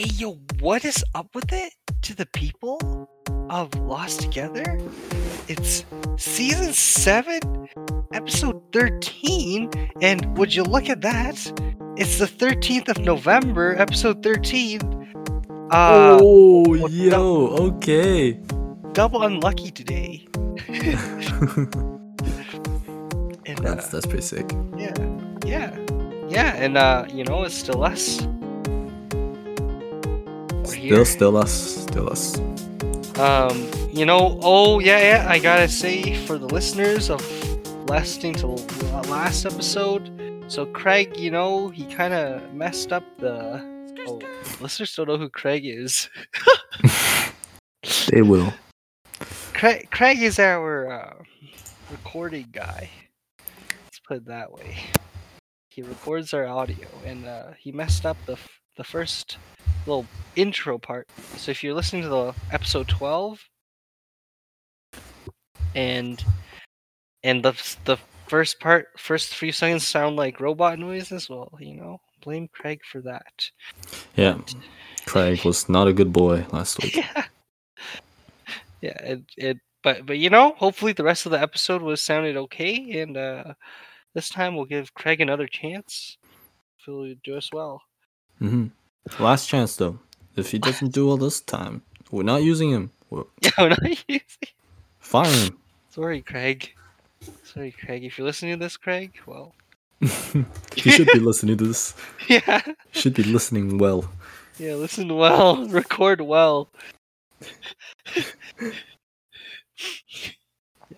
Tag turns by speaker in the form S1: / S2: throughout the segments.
S1: Hey yo, what is up with it? To the people of Lost Together? It's season 7, episode 13, and would you look at that? It's the 13th of November, episode 13. Uh,
S2: oh, yo, okay.
S1: double unlucky today. and, uh,
S2: That's that's pretty sick.
S1: yeah, yeah, yeah, and uh, you know, it's still us. We're here.
S2: Still, still us, still us.
S1: Um, you know, oh yeah, yeah. I gotta say for the listeners of listening to the last episode, so Craig, you know, he kind of messed up the. Oh, listeners don't know who Craig is.
S2: They will.
S1: Craig, Craig is our uh, recording guy. Let's put it that way. He records our audio, and uh, he messed up the f- the first little intro part. So if you're listening to the episode twelve, and and the the first part, first few seconds sound like robot noises, well, you know, blame Craig for that.
S2: Yeah, Craig was not a good boy last week.
S1: yeah yeah it, it but but you know hopefully the rest of the episode was sounded okay and uh this time we'll give craig another chance hopefully he'll do us well
S2: hmm Last chance though. If he doesn't do well this time, we're not using him. We're
S1: yeah we're not using
S2: him.
S1: sorry craig sorry craig if you're listening to this craig well
S2: he should be listening to this.
S1: yeah
S2: should be listening well.
S1: yeah listen well record well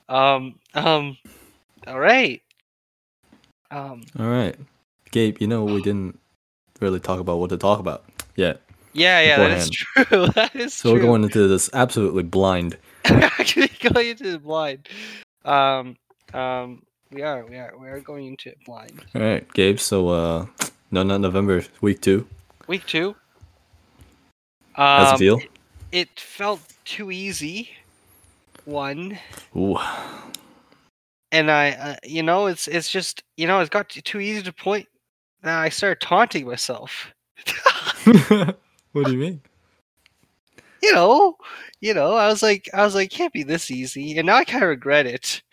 S1: um um all right um
S2: All right, Gabe. You know we didn't really talk about what to talk about yet,
S1: Yeah, yeah, that is true. That is
S2: so
S1: true.
S2: we're going into this absolutely blind.
S1: Actually going into it blind. Um, um, we are, we are, we are going into it blind.
S2: All right, Gabe. So, uh, no, not November, week two.
S1: Week two.
S2: How's
S1: Um,
S2: it feel?
S1: It felt too easy. One,
S2: Ooh.
S1: and I, uh, you know, it's it's just you know, it's got too easy to point. That I started taunting myself.
S2: what do you mean?
S1: you know, you know, I was like, I was like, can't be this easy, and now I kind of regret it.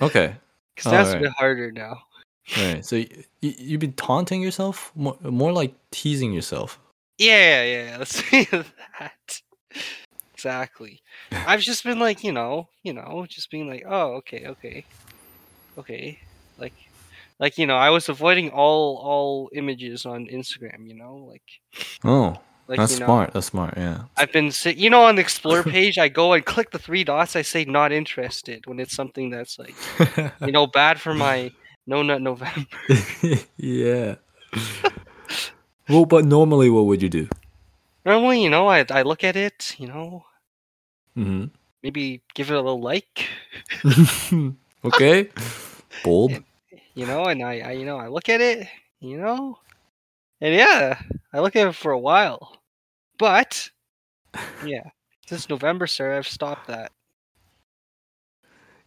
S2: Okay.
S1: Because that's a
S2: Alright.
S1: bit harder now.
S2: All right. So you, you've been taunting yourself, more, more like teasing yourself.
S1: Yeah, yeah, yeah. Let's say that. Exactly. I've just been like, you know, you know, just being like, oh, okay, okay, okay, like, like you know, I was avoiding all all images on Instagram. You know, like,
S2: Oh,
S1: like
S2: that's
S1: you know,
S2: smart. That's smart. Yeah.
S1: I've been, you know, on the explore page, I go and click the three dots. I say not interested when it's something that's like, you know, bad for my no nut November.
S2: yeah. well, but normally, what would you do?
S1: Normally, you know, I I look at it, you know,
S2: hmm
S1: maybe give it a little like.
S2: okay. Bold.
S1: You know, and I, I, you know, I look at it, you know, and yeah, I look at it for a while, but yeah, since November, sir, I've stopped that.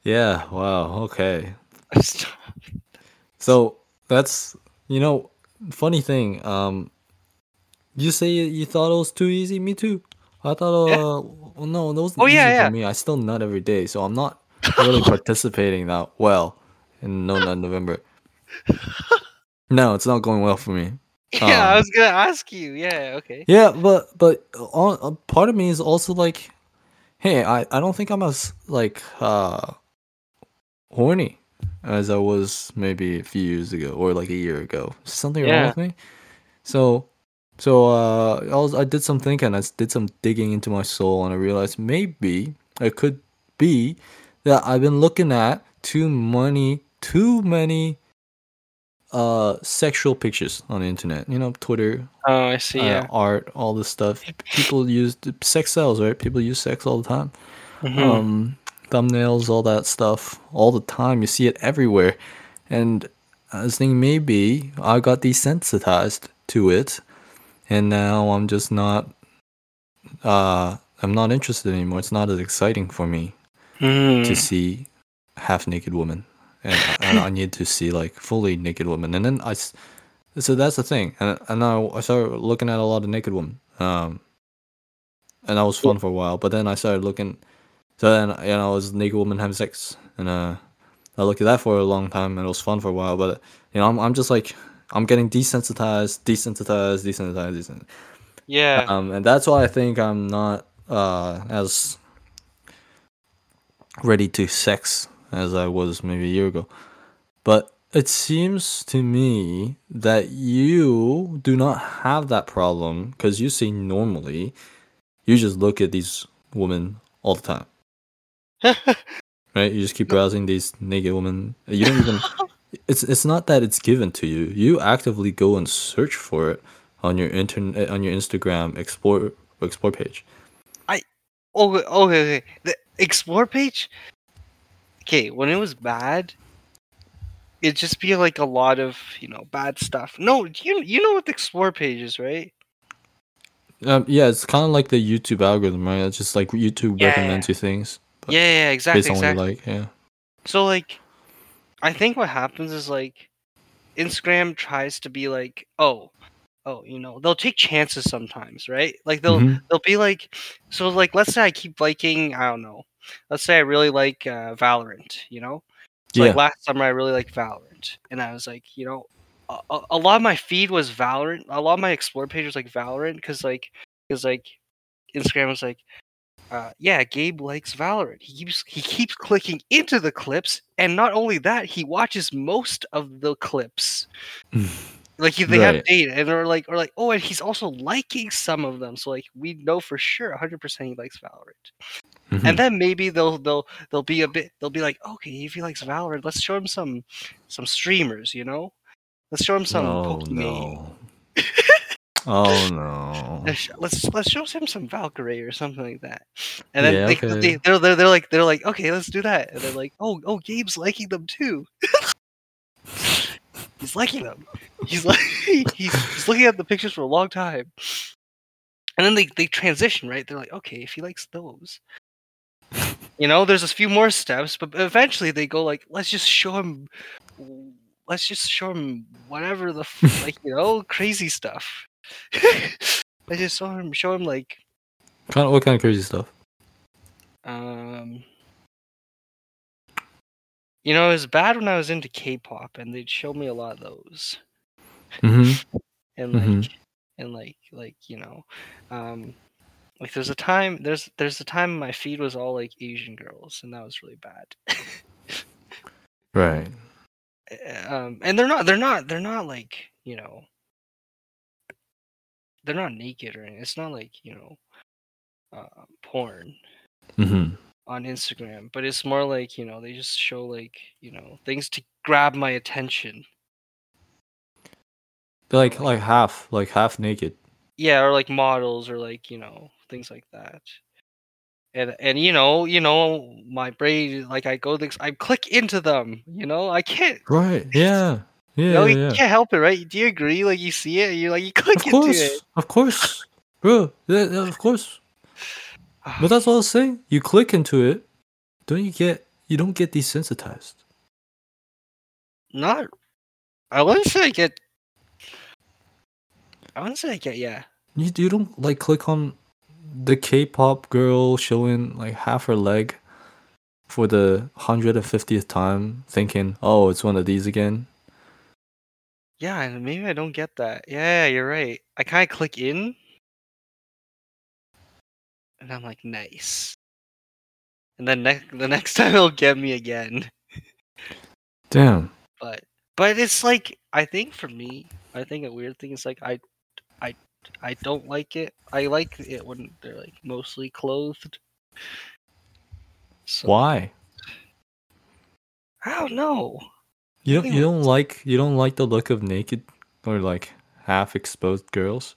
S2: Yeah. Wow. Okay. So that's you know, funny thing. Um, you say you, you thought it was too easy. Me too. I thought, uh,
S1: Yeah.
S2: well, no, that wasn't
S1: Oh,
S2: easy
S1: yeah, yeah.
S2: for me. I still nut every day, so I'm not really participating that well in No Nut November. No, it's not going well for me.
S1: Yeah, I
S2: Um,
S1: was gonna ask you. Yeah, okay.
S2: Yeah, but but a part of me is also like, hey, I, I don't think I'm as like uh horny as I was maybe a few years ago or like a year ago. Is something wrong with me? So so uh I was I did some thinking, I did some digging into my soul and I realized maybe it could be that I've been looking at too many too many uh sexual pictures on the internet. You know, Twitter,
S1: Oh, I see.
S2: uh,
S1: Yeah.
S2: art, all this stuff. People use sex sells, right? People use sex all the time.
S1: Mhm.
S2: Um, thumbnails, all that stuff, all the time. You see it everywhere, and I was thinking maybe I got desensitized to it, and now I'm just not. Uh, I'm not interested anymore. It's not as exciting for me
S1: Mhm.
S2: to see half naked women, and, and I need to see like fully naked women. And then I, so that's the thing, and and I, I started looking at a lot of naked women, um, and that was fun for a while. But then I started looking, so then you know, it was naked woman having sex, and uh, I looked at that for a long time, and it was fun for a while. But you know, I'm I'm just like I'm getting desensitized, desensitized, desensitized, desensitized.
S1: Yeah.
S2: Um, and that's why I think I'm not uh as ready to sex as I was maybe a year ago. But it seems to me that you do not have that problem because you see normally, you just look at these women all the time, right? You just keep browsing these naked women. You don't even. it's it's not that it's given to you. You actively go and search for it on your internet eh, on your Instagram explore explore page.
S1: Oh, okay, okay. The explore page. Okay, when it was bad, it'd just be like a lot of you know bad stuff. No, you you know what the explore page is, right?
S2: Um, yeah, it's kind of like the YouTube algorithm, right? It's just like YouTube
S1: Yeah.
S2: recommends you things
S1: Yeah, yeah, exactly,
S2: based on
S1: exactly.
S2: what you like. Yeah.
S1: So like, I think what happens is like, Instagram tries to be like, oh, oh, you know, they'll take chances sometimes, right? Like they'll
S2: Mhm.
S1: they'll be like, so like, let's say I keep liking, I don't know, let's say I really like uh, Valorant, you know, so
S2: Yeah.
S1: like last summer I really liked Valorant, and I was like, you know, a, a- lot of my feed was Valorant, a lot of my explore page was like Valorant, because like, because like, Instagram was like. Uh, yeah, Gabe likes Valorant. He keeps he keeps clicking into the clips, and not only that, he watches most of the clips. Like he- they have data, and or like or like oh, and he's also liking some of them. So like we know for sure, hundred percent he likes Valorant.
S2: Mhm.
S1: And then maybe they'll they'll they'll be a bit they'll be like okay, if he likes Valorant, let's show him some some streamers, you know. Let's show him some
S2: oh
S1: Pokemon.
S2: no. oh no.
S1: Let's, let's let's show him some Valkyrie or something like that. And then
S2: Yeah,
S1: they,
S2: okay.
S1: they they're, they're they're like they're like okay, let's do that. And they're like oh oh, Gabe's liking them too. he's liking them. He's like he's, he's looking at the pictures for a long time. And then they they transition right. They're like okay, if he likes those. You know, there's a few more steps, but eventually they go like, let's just show him, let's just show him whatever the f- like you know crazy stuff. let's just saw him, show him like
S2: Kind of what kind of crazy stuff?
S1: um. You know, it was bad when I was into K-pop, and they'd show me a lot of those,
S2: Mm-hmm.
S1: and like,
S2: Mhm.
S1: and like, like you know, um, like there's a time, there's there's a time my feed was all like Asian girls, and that was really bad.
S2: Right.
S1: Uh, um, and they're not they're not they're not like you know they're not naked or anything. It's not like you know uh, porn
S2: Mm-hmm.
S1: on Instagram, but it's more like you know they just show like you know things to grab my attention.
S2: They're like like half, like half naked.
S1: Yeah, or like models or like you know things like that. And and you know you know my brain like I go things I click into them. You know I can't.
S2: Right. Yeah. Yeah.
S1: You know
S2: yeah,
S1: you
S2: yeah.
S1: can't help it, right? Do you agree? Like you see it, you like you click
S2: Of
S1: into
S2: course.
S1: it.
S2: Of course. Bro. Yeah, yeah, of course. But that's what I was saying. You click into it, don't you get you don't get desensitized.
S1: Not. I wouldn't say I get. I wouldn't say I get. Yeah.
S2: You you don't like click on the K-pop girl showing like half her leg for the hundred and fiftieth time, thinking, "Oh, it's one of these again."
S1: Yeah, and maybe I don't get that. Yeah, you're right. I kind of click in, and I'm like, nice. And then next the next time it'll get me again.
S2: Damn.
S1: But but it's like I think for me, I think a weird thing is like I I I don't like it. I like it when they're like mostly clothed. So,
S2: Why?
S1: I don't know.
S2: You don't you don't like you don't like the look of naked or like half exposed girls?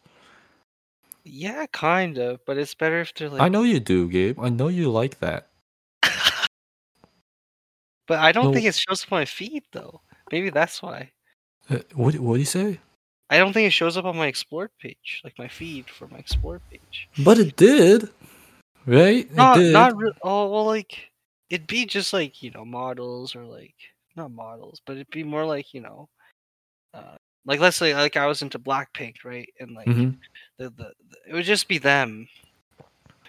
S1: Yeah, kind of, but it's better if they're like.
S2: I know you do, Gabe. I know you like that.
S1: But I don't
S2: No.
S1: think it shows my feet though. Maybe that's why.
S2: Uh, what what do you say?
S1: I don't think it shows up on my explore page, like my feed for my explore page.
S2: But it did, right? It
S1: Not,
S2: did.
S1: not re- oh well, like it'd be just like you know models or like not models, but it'd be more like you know, uh, like let's say like I was into Blackpink, right? And like
S2: Mhm.
S1: the, the, the it would just be them.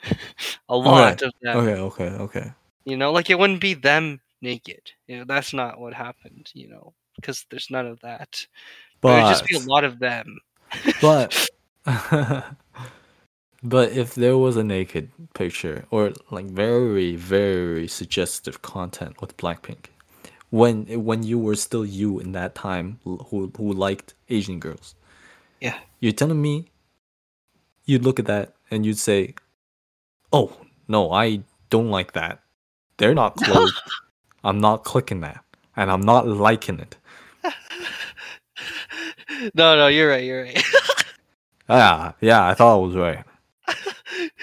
S1: a lot of them.
S2: Okay, okay, okay.
S1: You know, like it wouldn't be them naked. You know, that's not what happened. You know, because there's none of that. But would just be a lot of them.
S2: but but if there was a naked picture or like very very suggestive content with Blackpink, when when you were still you in that time who who liked Asian girls,
S1: Yeah.
S2: you're telling me you'd look at that and you'd say, "Oh no, I don't like that. They're not clothed. I'm not clicking that, and I'm not liking it."
S1: no, no, you're right. You're right.
S2: Ah, yeah, I thought I was right.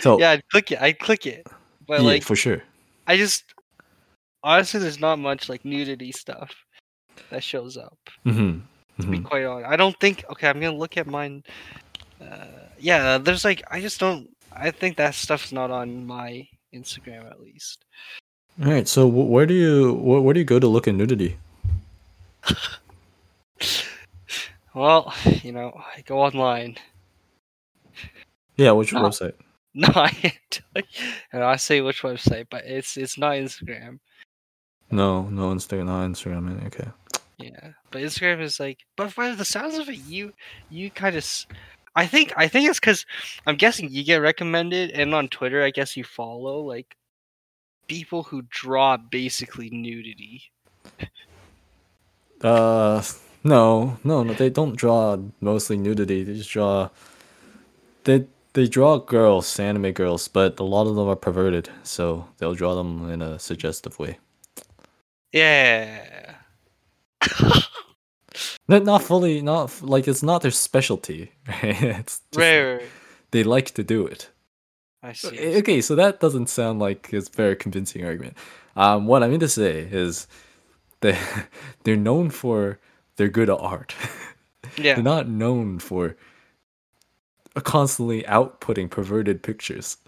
S2: So
S1: yeah, I'd click it. I'd click it. But
S2: yeah,
S1: like,
S2: for sure.
S1: I just honestly, there's not much like nudity stuff that shows up.
S2: hmm
S1: To be quite honest, I don't think. Okay, I'm gonna look at mine. Uh, yeah, there's like I just don't. I think that stuff's not on my Instagram at least.
S2: All right. So wh- where do you wh- where do you go to look at nudity?
S1: Well, you know, I go online.
S2: Yeah, which website?
S1: No, I can't. and I say which website, but it's it's not Instagram.
S2: No, no Instagram, not Instagram. man, Okay.
S1: Yeah, but Instagram is like. But by the sounds of it, you you kind of. I think I think it's because I'm guessing you get recommended, and on Twitter, I guess you follow like people who draw basically nudity.
S2: Uh, no, no, no. They don't draw mostly nudity. They just draw. They they draw girls, anime girls, but a lot of them are perverted, so they'll draw them in a suggestive way.
S1: Yeah.
S2: Not not fully, not like it's not their specialty. Right? It's just
S1: right, right, right.
S2: they like to do it.
S1: I see.
S2: Okay, so that doesn't sound like it's a very convincing argument. Um, what I mean to say is they they're known for their good at art.
S1: Yeah.
S2: they're not known for constantly outputting perverted pictures.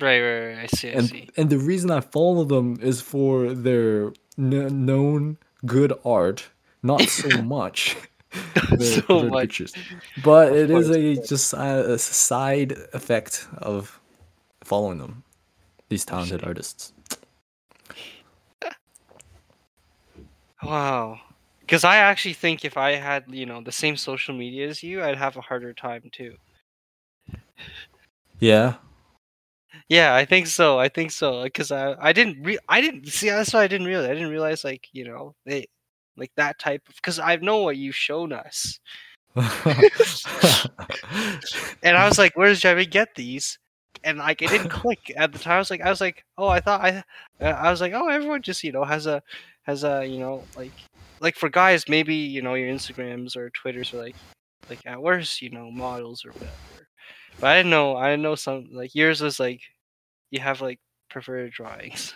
S1: Right, right, right. I see. I
S2: And
S1: see.
S2: and the reason I follow them is for their kn- known good art, not so much. their
S1: so much.
S2: pictures. But
S1: Of
S2: it is
S1: course,
S2: a just a, a side effect of following them, these talented artists.
S1: Wow. Because I actually think if I had, you know, the same social media as you, I'd have a harder time too.
S2: Yeah.
S1: Yeah, I think so. I think so. Because I, I didn't re- I didn't see. That's why I didn't realize. I didn't realize like you know they like that type of. Because I know what you've shown us, and I was like, "Where does I get these?" And like it didn't click at the time. I was like, I was like, "Oh, I thought I," uh, I was like, "Oh, everyone just you know has a has a you know like like for guys maybe you know your Instagrams or Twitters are like like at worst you know models or whatever." But I didn't know. I didn't know some like yours was like you have like preferred drawings.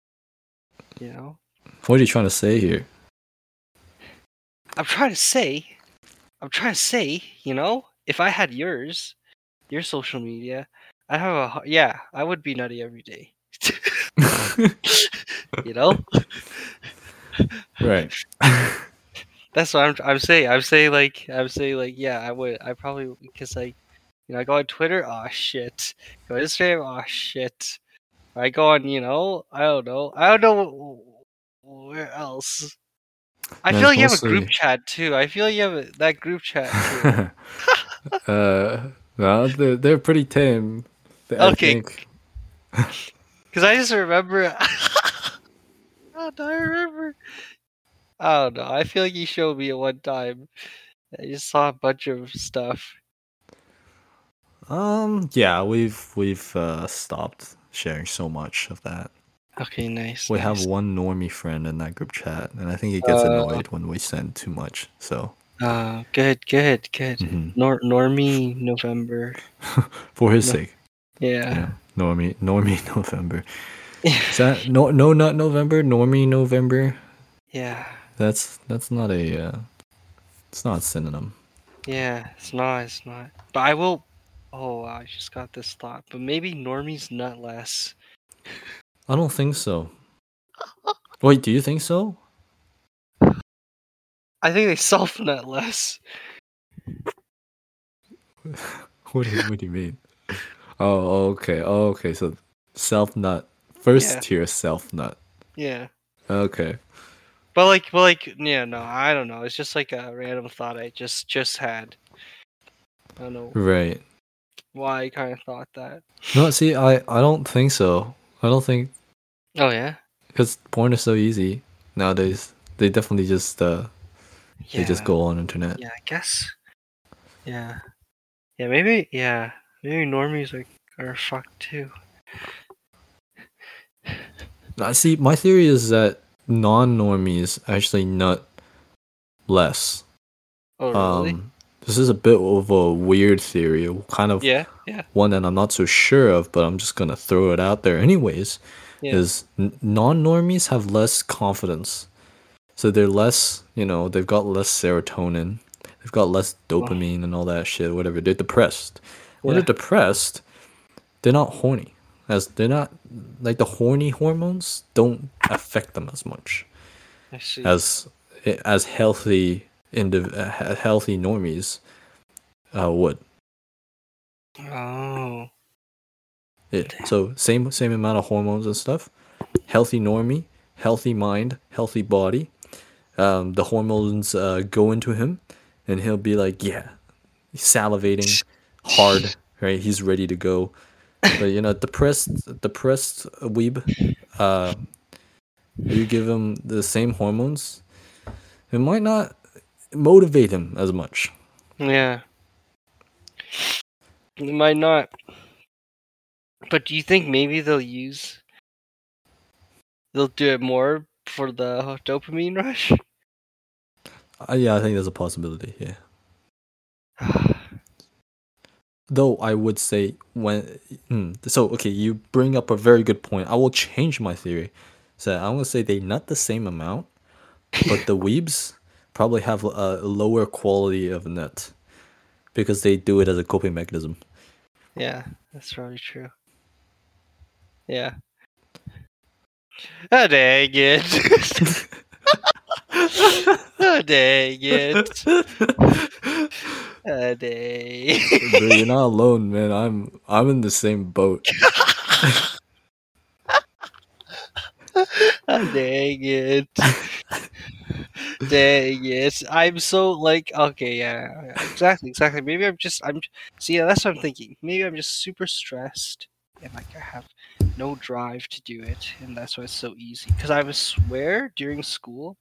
S1: you know,
S2: what are you trying to say here?
S1: I'm trying to say, I'm trying to say, you know, if I had yours, your social media, I have a yeah, I would be nutty every day. you know,
S2: right.
S1: that's what I'm. I'm saying. I'm saying like I'm saying like yeah, I would. I probably because like you know I go on Twitter. Oh shit. Go on Instagram. Oh shit. I go on. You know. I don't know. I don't know where else. I feel like you have a group chat too. I feel like you have a, that group chat too.
S2: uh, no, they're, they're pretty tame. I
S1: Okay. Because I just remember. Do I remember? I don't know. I feel like you showed me at one time. I just saw a bunch of stuff.
S2: Um. Yeah, we've we've uh, stopped sharing so much of that.
S1: Okay, nice.
S2: We
S1: nice.
S2: have one normie friend in that group chat, and I think he gets
S1: Uh,
S2: annoyed when we send too much. So
S1: Uh, good, good, good.
S2: mhm.
S1: Nor Normie November.
S2: for his
S1: No.
S2: sake,
S1: Yeah.
S2: yeah. Normie, normie November. Is that no no not November? Normie November?
S1: yeah.
S2: That's that's not a. Uh, it's not a synonym.
S1: Yeah. It's not. It's not. But I will. Oh, wow, I just got this thought. But maybe Normie's nut less.
S2: I don't think so. Wait, do you think so?
S1: I think they self nut less.
S2: what do you what do you mean? Oh, okay. Oh, okay. So self nut. First
S1: Yeah.
S2: tier self nut.
S1: Yeah.
S2: Okay.
S1: But like, but like, yeah, no, I don't know. It's just like a random thought I just just had. I don't know
S2: Right.
S1: why I kind of thought that.
S2: No, see, I I don't think so. I don't think
S1: Oh yeah.
S2: because porn is so easy nowadays. They definitely just uh
S1: Yeah.
S2: they just go on internet.
S1: Yeah, I guess. Yeah. Yeah, maybe. Yeah, maybe normies are are fucked too.
S2: I see. My theory is that non-normies actually nut less.
S1: Oh really?
S2: Um, this is a bit of a weird theory, kind of
S1: yeah. Yeah.
S2: one that I'm not so sure of, but I'm just gonna throw it out there anyways.
S1: Yeah.
S2: Is n- non-normies have less confidence, so they're less, you know, they've got less serotonin, they've got less dopamine and all that shit. Whatever, they're depressed. When
S1: Yeah.
S2: they're depressed, they're not horny, as they're not like the horny hormones don't affect them as much as as healthy indiv- uh, healthy normies uh, would.
S1: oh.
S2: Yeah. So same same amount of hormones and stuff. Healthy normie, healthy mind, healthy body. Um, the hormones uh, go into him, and he'll be like, yeah, salivating, hard, right? He's ready to go. But you know, depressed, depressed weeb, uh, you give him the same hormones, it might not motivate him as much.
S1: Yeah. It might not. But do you think maybe they'll use they'll do it more for the dopamine rush?
S2: Uh, yeah, I think there's a possibility. Yeah. Though I would say when hmm, so okay, you bring up a very good point. I will change my theory. So I'm gonna say they nut the same amount, but the weebs probably have a lower quality of nut because they do it as a coping mechanism.
S1: yeah, that's probably true. Yeah. Oh dang it. oh dang it. Dang.
S2: Bro, you're not alone, man. I'm I'm in the same boat.
S1: Dang it. dang it. I'm so like okay, yeah, exactly, exactly. Maybe I'm just I'm see yeah, that's what I'm thinking. Maybe I'm just super stressed and like I have no drive to do it, and that's why it's so easy. Because I was swear during school.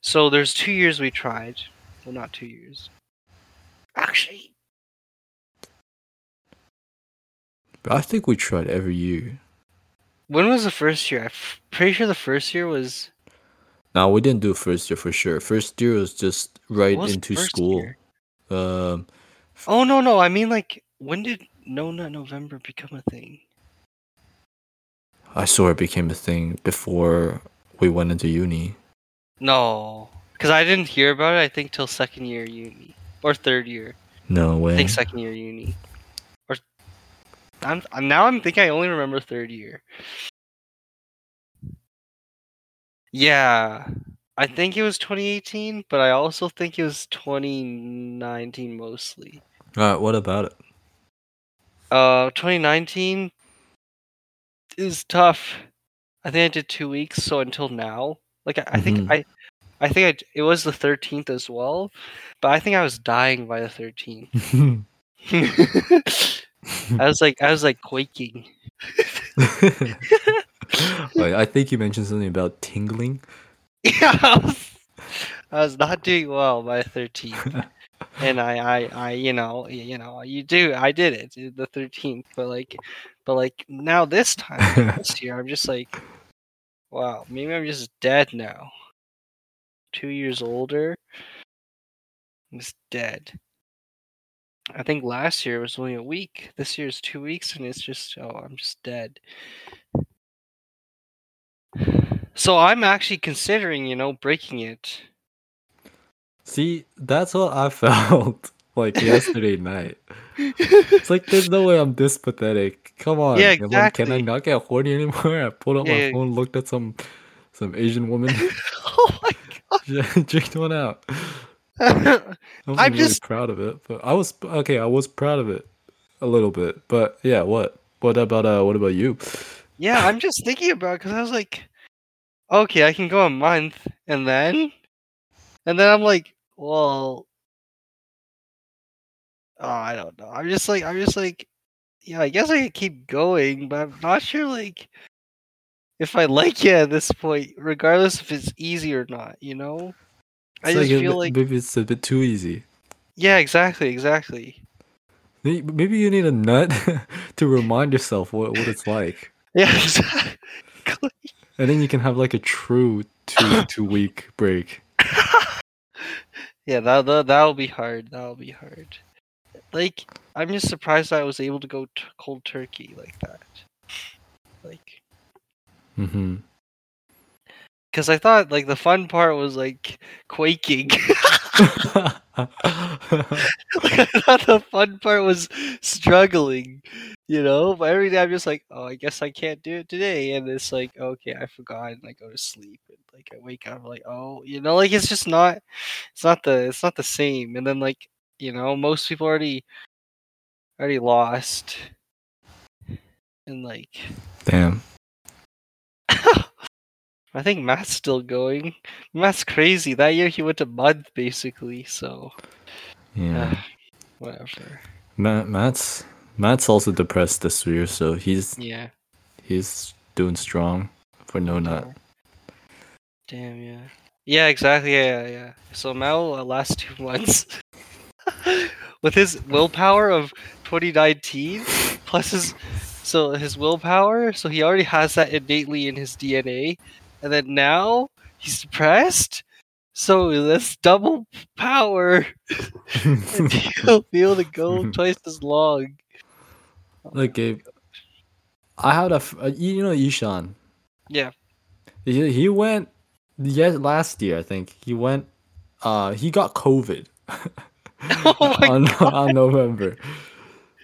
S1: So there's two years we tried. Well not two years. Actually
S2: I think we tried every year.
S1: when was the first year? I'm f- pretty sure the first year was
S2: No, we didn't do first year for sure. First year was just right
S1: was
S2: into school.
S1: year?
S2: Um,
S1: Oh no no, I mean like when did No Nut November become a thing?
S2: I saw it became a thing before we went into uni.
S1: No, because I didn't hear about it. I think till second year uni or third year.
S2: No way.
S1: I think second year uni. Or I'm I'm- now I'm thinking I only remember third year. Yeah, I think it was 2018, but I also think it was 2019 mostly.
S2: All right, what about it?
S1: Uh, 2019 is tough. I think I did two weeks, so until now, like I, I think
S2: Mhm.
S1: I, I think I, it was the 13th as well, but I think I was dying by the 13th. I was like, I was like quaking.
S2: Wait, I think you mentioned something about tingling.
S1: yeah, I was, I was not doing well by the 13th, and I, I, I, you know, you know, you do, I did it uh, the 13th, but like, but like now this time this year, I'm just like, wow, maybe I'm just dead now. Two years older, I'm just dead. I think last year was only a week. This year's two weeks, and it's just oh, I'm just dead. So I'm actually considering, you know, breaking it.
S2: See, that's what I felt like yesterday night. It's like there's no way I'm this pathetic. Come on.
S1: Yeah,
S2: Can- Can I not get horny anymore? I pulled up
S1: Yeah,
S2: my
S1: yeah.
S2: phone, looked at some some Asian woman.
S1: oh
S2: Jigged one out. I
S1: am
S2: really
S1: just-
S2: proud of it, but I was okay. I was proud of it a little bit, but yeah. What? What about uh? What about you?
S1: yeah, I'm just thinking about because I was like, okay, I can go a month, and then, and then I'm like, well, oh, I don't know. I'm just like, I'm just like, yeah, I guess I could keep going, but I'm not sure like if I like it at this point, regardless if it's easy or not. You know, I
S2: It's
S1: just
S2: a
S1: feel like,
S2: maybe it's a bit too easy.
S1: yeah, exactly, exactly.
S2: Maybe you need a nut to remind yourself what, what it's like,
S1: Yeah, exactly.
S2: and then you can have like a true two two week break.
S1: yeah, that that that'll be hard. That'll be hard. Like, I'm just surprised I was able to go t- cold turkey like that. Like,
S2: hmm
S1: because I thought like the fun part was like quaking. like, I thought the fun part was struggling, you know. But every day I'm just like, oh, I guess I can't do it today, and it's like, okay, I forgot, and I go to sleep, and like I wake up, like, oh, you know, like it's just not, it's not the, it's not the same. And then like, you know, most people already, already lost, and like,
S2: Damn.
S1: I think Matt's still going. Matt's crazy. That year he went a month basically, so
S2: Yeah.
S1: whatever.
S2: Matt, Matt's Matt's also depressed this year, so he's
S1: Yeah.
S2: he's doing strong for no nut.
S1: Damn, yeah. Yeah, exactly. Yeah, yeah, yeah. So Mao uh, last two months with his willpower of 2019 plus his so his willpower, so he already has that innately in his DNA, and then now he's depressed. So that's double power. and he'll be able to go twice as long.
S2: Look, Gabe. I had a uh, you know Ishan.
S1: Yeah.
S2: He, he went yes last year I think he went uh he got COVID
S1: Oh
S2: on on November.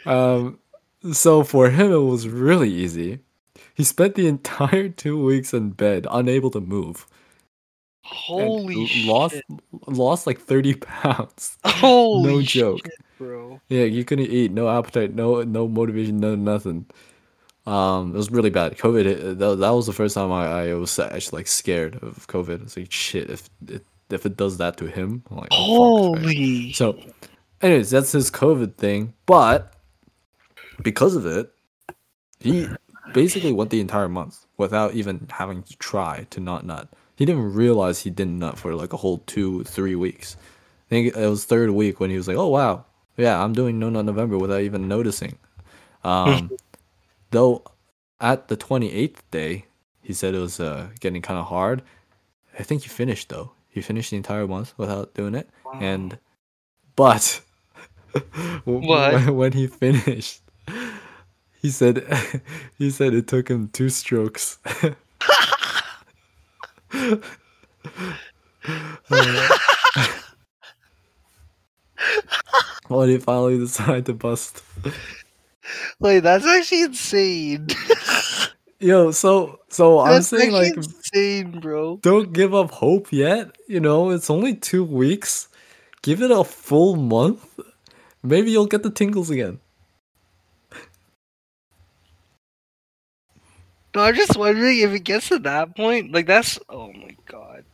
S2: Um, so for him it was really easy. He spent the entire two weeks in bed, unable to move.
S1: Holy shit.
S2: lost lost like thirty pounds.
S1: Holy
S2: no
S1: shit,
S2: joke.
S1: bro.
S2: Yeah, you couldn't eat, no appetite, no no motivation, no nothing. Um, it was really bad. COVID. hit- That, that was the first time I, I was actually like scared of COVID. It's like shit. If it if it does that to him, I'm like oh, fuck, right?
S1: Holy.
S2: So, anyways, that's his COVID thing. But because of it, he basically went the entire month without even having to try to not nut. He didn't realize he didn't nut for like a whole two, three weeks. I think it was third week when he was like, "Oh wow, yeah, I'm doing no nut November without even noticing." Um, though, at the 28th day, he said it was uh, getting kind of hard. I think he finished though. He finished the entire month without doing it and but when he finished he said he said it took him two strokes. Uh, when he finally decided to bust.
S1: Wait, that's actually insane.
S2: yo so so i'm saying like
S1: insane, bro.
S2: don't give up hope yet you know? It's only two weeks. Give it a full month. Maybe you'll get the tingles again
S1: No, I'm just wondering if it gets to that point. Like that's oh my god.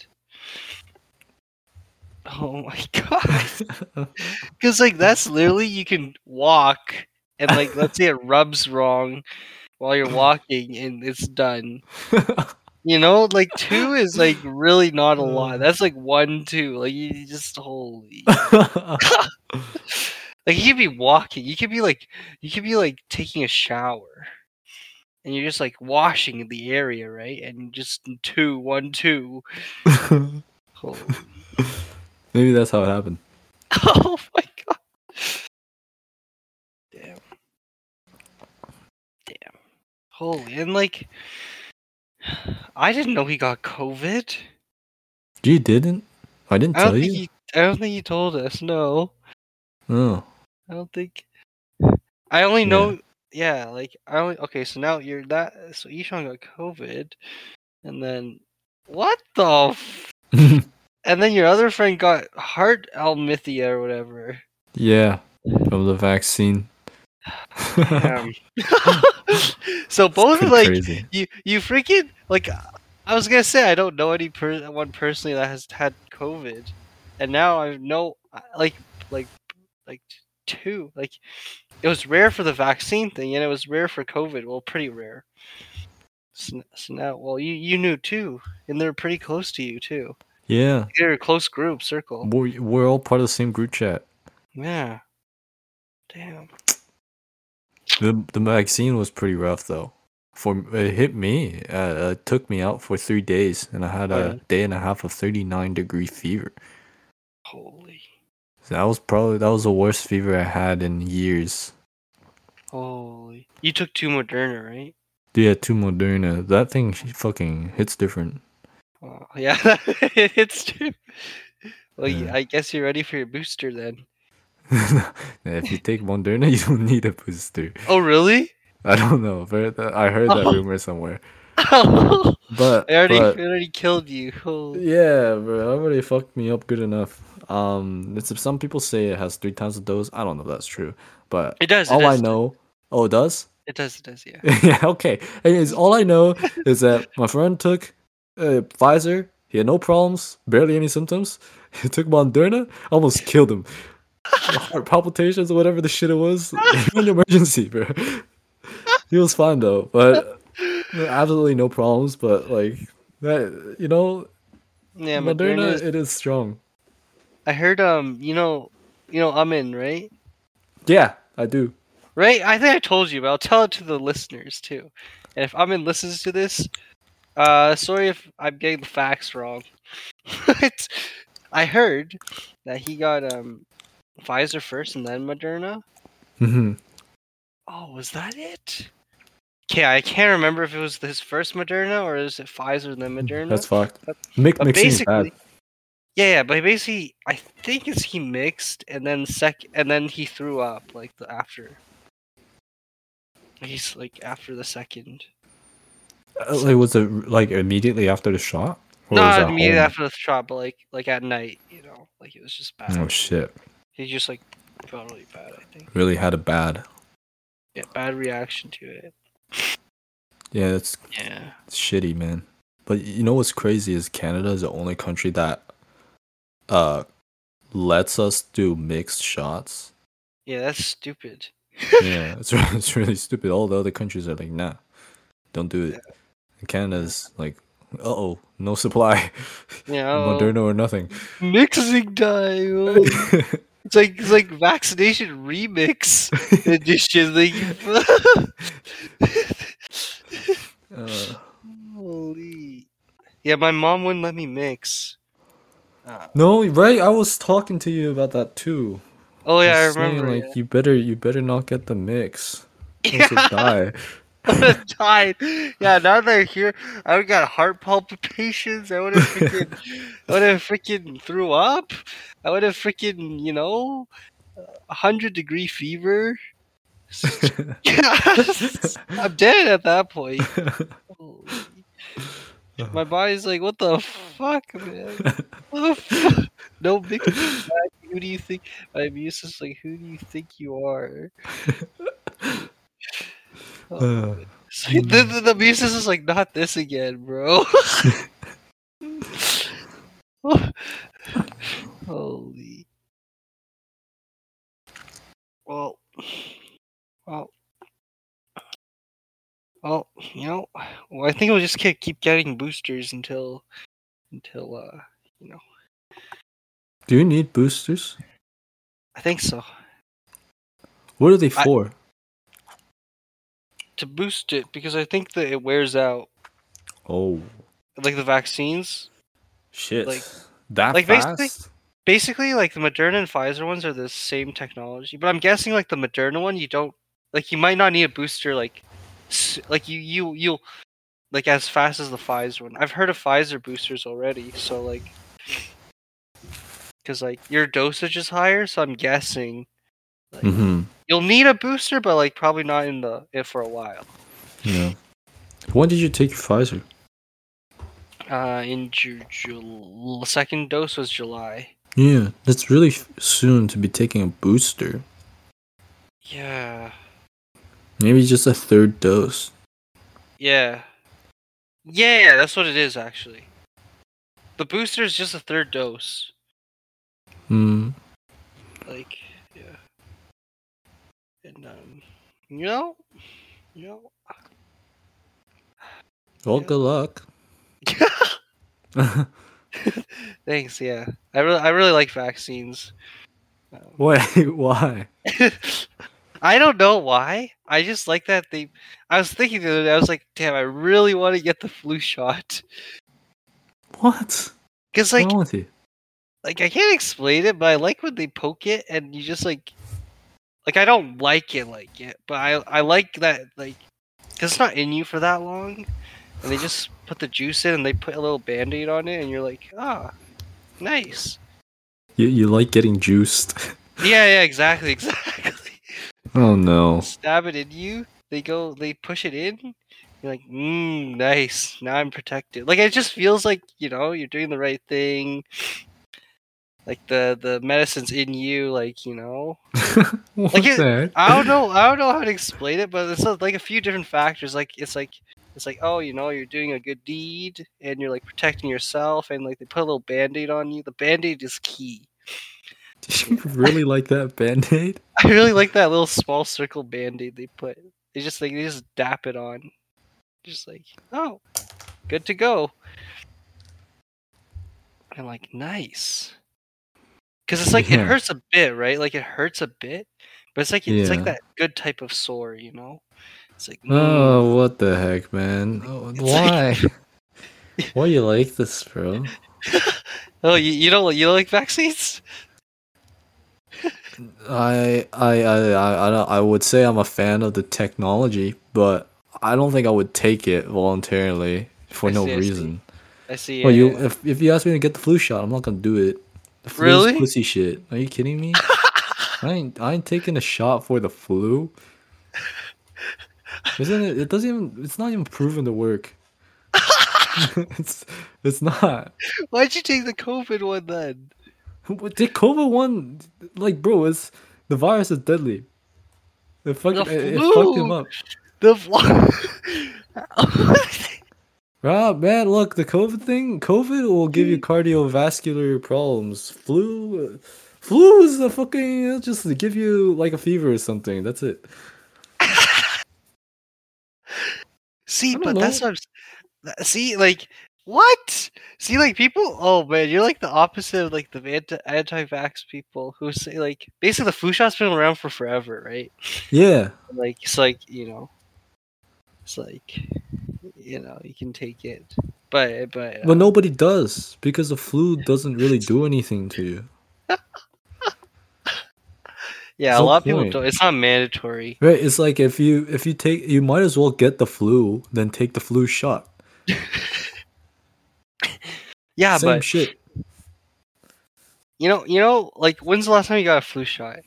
S1: Oh my god. Because like that's literally you can walk and like let's say it rubs wrong while you're walking and it's done. You know, like two is like really not a lot. Uh. That's like one two. Like you just holy. Like you could be walking. You could be like you could be like taking a shower. And you're just like washing the area, right? And just two, one, two. Holy.
S2: Maybe that's how it happened.
S1: Oh my god. Damn. Damn. Holy and like I didn't know he got COVID.
S2: You didn't? I didn't
S1: I
S2: tell you.
S1: he I don't think he told us, no.
S2: Oh,
S1: I don't think I only know yeah, like I only okay, so now you're that so Ishan got COVID and then what the f- and then your other friend got heart arrhythmia or whatever.
S2: Yeah, from the vaccine.
S1: So both like
S2: crazy.
S1: you you freaking like I was gonna say I don't know any per- one personally that has had COVID, and now I know like like like two like it was rare for the vaccine thing and it was rare for COVID. Well, pretty rare. So, so now, well, you you knew too, and they're pretty close to you too.
S2: Yeah,
S1: They're a close group circle.
S2: we're, we're all part of the same group chat.
S1: Yeah. Damn.
S2: The the vaccine was pretty rough though. For it hit me, uh, it took me out for three days, and I had a
S1: yeah?
S2: day and a half of thirty nine degree fever.
S1: Holy.
S2: That was probably that was the worst fever I had in years.
S1: Holy. You took two Moderna, right?
S2: Yeah, two Moderna. That thing fucking hits different.
S1: Oh, yeah, it's true. Well,
S2: Yeah.
S1: I guess you're ready for your booster then.
S2: if you take Moderna, you don't need a booster.
S1: Oh, really?
S2: I don't know, but I heard that
S1: Oh.
S2: rumor somewhere.
S1: I
S2: But,
S1: already,
S2: but
S1: I already killed you. Oh.
S2: yeah, bro, it already fucked me up good enough. Um, it's, some people say it has three times the dose. I don't know if that's true, but
S1: It does. It
S2: all I know, oh, it does.
S1: It does. It does. Yeah.
S2: yeah, okay. Anyways, all I know is that my friend took uh, Pfizer. He had no problems, barely any symptoms. He took Moderna, almost killed him. Heart palpitations or whatever the shit it was. An emergency, bro. He was fine though, but absolutely no problems. But like that, you know,
S1: Yeah.
S2: Moderna,
S1: Moderna. is-
S2: it is strong.
S1: I heard. Um. You know. You know. Amin, right?
S2: Yeah, I do.
S1: Right. I think I told you, but I'll tell it to the listeners too. And if Amin listens to this, uh, sorry if I'm getting the facts wrong. But I heard that he got um Pfizer first and then Moderna.
S2: Mm-hmm.
S1: Oh, was that it? Okay, I can't remember if it was his first Moderna or is it Pfizer and then Moderna.
S2: That's fucked. Mick
S1: but
S2: mixing bad.
S1: basically, yeah, yeah, but basically, I think it's he mixed and then sec and then he threw up like the after. He's like after the second.
S2: Uh, Like, was it like immediately after the shot? Or
S1: Not immediately
S2: home?
S1: after the shot, but like like at night, you know, like it was just bad.
S2: Oh shit!
S1: He just like felt really bad. I think.
S2: Really had a bad.
S1: Yeah, bad reaction to it.
S2: Yeah, that's
S1: Yeah.
S2: It's shitty, man. But you know what's crazy is Canada is the only country that uh lets us do mixed shots.
S1: Yeah, that's stupid.
S2: Yeah, it's re- it's really stupid. All the other countries are like, nah, don't do it. And Canada's like, uh oh, no supply,
S1: Yeah.
S2: Moderna or nothing.
S1: Mixing time. oh. It's like it's like vaccination remix edition. Like,
S2: uh,
S1: holy. Yeah, my mom wouldn't let me mix. Uh,
S2: no, right? I was talking to you about that too.
S1: oh yeah, I
S2: was saying,
S1: remember.
S2: Like, you better, you better not get the mix.
S1: yeah.
S2: Die.
S1: I would have died. Yeah, now that I'm here, I would got heart palpitations. I would have freaking, I would have freaking threw up. I would have freaking, you know, a hundred degree fever. I'm dead at that point. Holy. My body's like, what the fuck, man? What the fuck? No big. Who do you think? My immune system's like, who do you think you are?
S2: Uh,
S1: So the, the, the immune system's like, not this again, bro. Holy. Well, well, well, you know, well, I think we'll just keep keep getting boosters until, until, uh, you know,
S2: do you need boosters?
S1: I think so.
S2: What are they
S1: I-
S2: for?
S1: To boost it, because I think that it wears out,
S2: oh
S1: like the vaccines.
S2: shit!
S1: like-
S2: that
S1: like,
S2: fast?
S1: basically- Basically, like the Moderna and Pfizer ones are the same technology, but I'm guessing like the Moderna one, you don't like you might not need a booster like, like you you you'll like as fast as the Pfizer one. I've heard of Pfizer boosters already, so like, because like your dosage is higher, so I'm guessing like,
S2: Mm-hmm.
S1: you'll need a booster, but like probably not in the if for a while.
S2: Yeah. When did you take your Pfizer?
S1: Uh, in Ju- Ju- second dose was July.
S2: Yeah, that's really f- soon to be taking a booster.
S1: Yeah.
S2: Maybe just a third dose.
S1: Yeah. Yeah, that's what it is actually. The booster is just a third dose.
S2: Hmm.
S1: Like, yeah. And um, you know, you know.
S2: Well,
S1: Yeah.
S2: good luck.
S1: Thanks. Yeah, I really, I really like vaccines. Um,
S2: Wait, why?
S1: I don't know why. I just like that they. I was thinking the other day. I was like, damn, I really want to get the flu shot
S2: What?
S1: because like
S2: with you?
S1: like I can't explain it, but I like when they poke it and you just like like I don't like it like it, but I I like that like because it's not in you for that long, and they just put the juice in and they put a little band-aid on it, and you're like, ah, nice.
S2: You you like getting juiced?
S1: Yeah, yeah, exactly, exactly.
S2: Oh no.
S1: Stab it in you. They go, they push it in. You're like, mmm, nice. Now I'm protected. Like it just feels like you know you're doing the right thing. Like the the medicine's in you, like you know. Like it-? I don't know. I don't know how to explain it, but it's like a few different factors. Like it's like it's like oh, you know, you're doing a good deed and you're like protecting yourself, and like they put a little band-aid on you. The band-aid is key.
S2: Did you really like that band-aid?
S1: I really like that little small circle band-aid they put. They just like they just dap it on, just like oh, good to go. I'm like nice, because it's like
S2: Yeah.
S1: it hurts a bit, right? Like it hurts a bit, but it's like it's
S2: Yeah.
S1: like that good type of sore, you know. It's like mm,
S2: Oh, what the heck, man? Oh, why?
S1: like-
S2: why you like this, bro?
S1: oh, you, you don't you don't like vaccines?
S2: I I I I I, would say I'm a fan of the technology, but I don't think I would take it voluntarily for
S1: I
S2: no
S1: see, I see.
S2: reason.
S1: I see.
S2: Well, you if if you ask me to get the flu shot, I'm not gonna do it. The flu
S1: Really?
S2: pussy shit. Are you kidding me? I ain't I ain't taking a shot for the flu. Isn't it? It doesn't even. It's not even proven to work. it's it's not.
S1: Why'd you take the COVID one then?
S2: What the COVID one? Like, bro, it's the virus is deadly. It fucking
S1: The
S2: it, it fucked him up.
S1: The fly.
S2: Ah, man, look, the COVID thing, COVID will give you cardiovascular problems. Flu, flu is a fucking, it'll just give you like a fever or something. That's it.
S1: See, but that's
S2: know.
S1: what I'm. See, like what? See, like people. Oh man, you're like the opposite of like the anti anti-vax people who say like basically the flu shot's been around for forever, right?
S2: Yeah.
S1: Like it's like you know, it's like you know you can take it, but but uh,
S2: But nobody does because the flu doesn't really do anything to you.
S1: yeah,
S2: There's
S1: a
S2: no
S1: lot of people
S2: point.
S1: don't. It's not mandatory.
S2: Right? It's like if you if you take you might as well get the flu than take the flu shot.
S1: Yeah,
S2: Same
S1: but
S2: shit.
S1: you know, you know, like when's the last time you got a flu shot?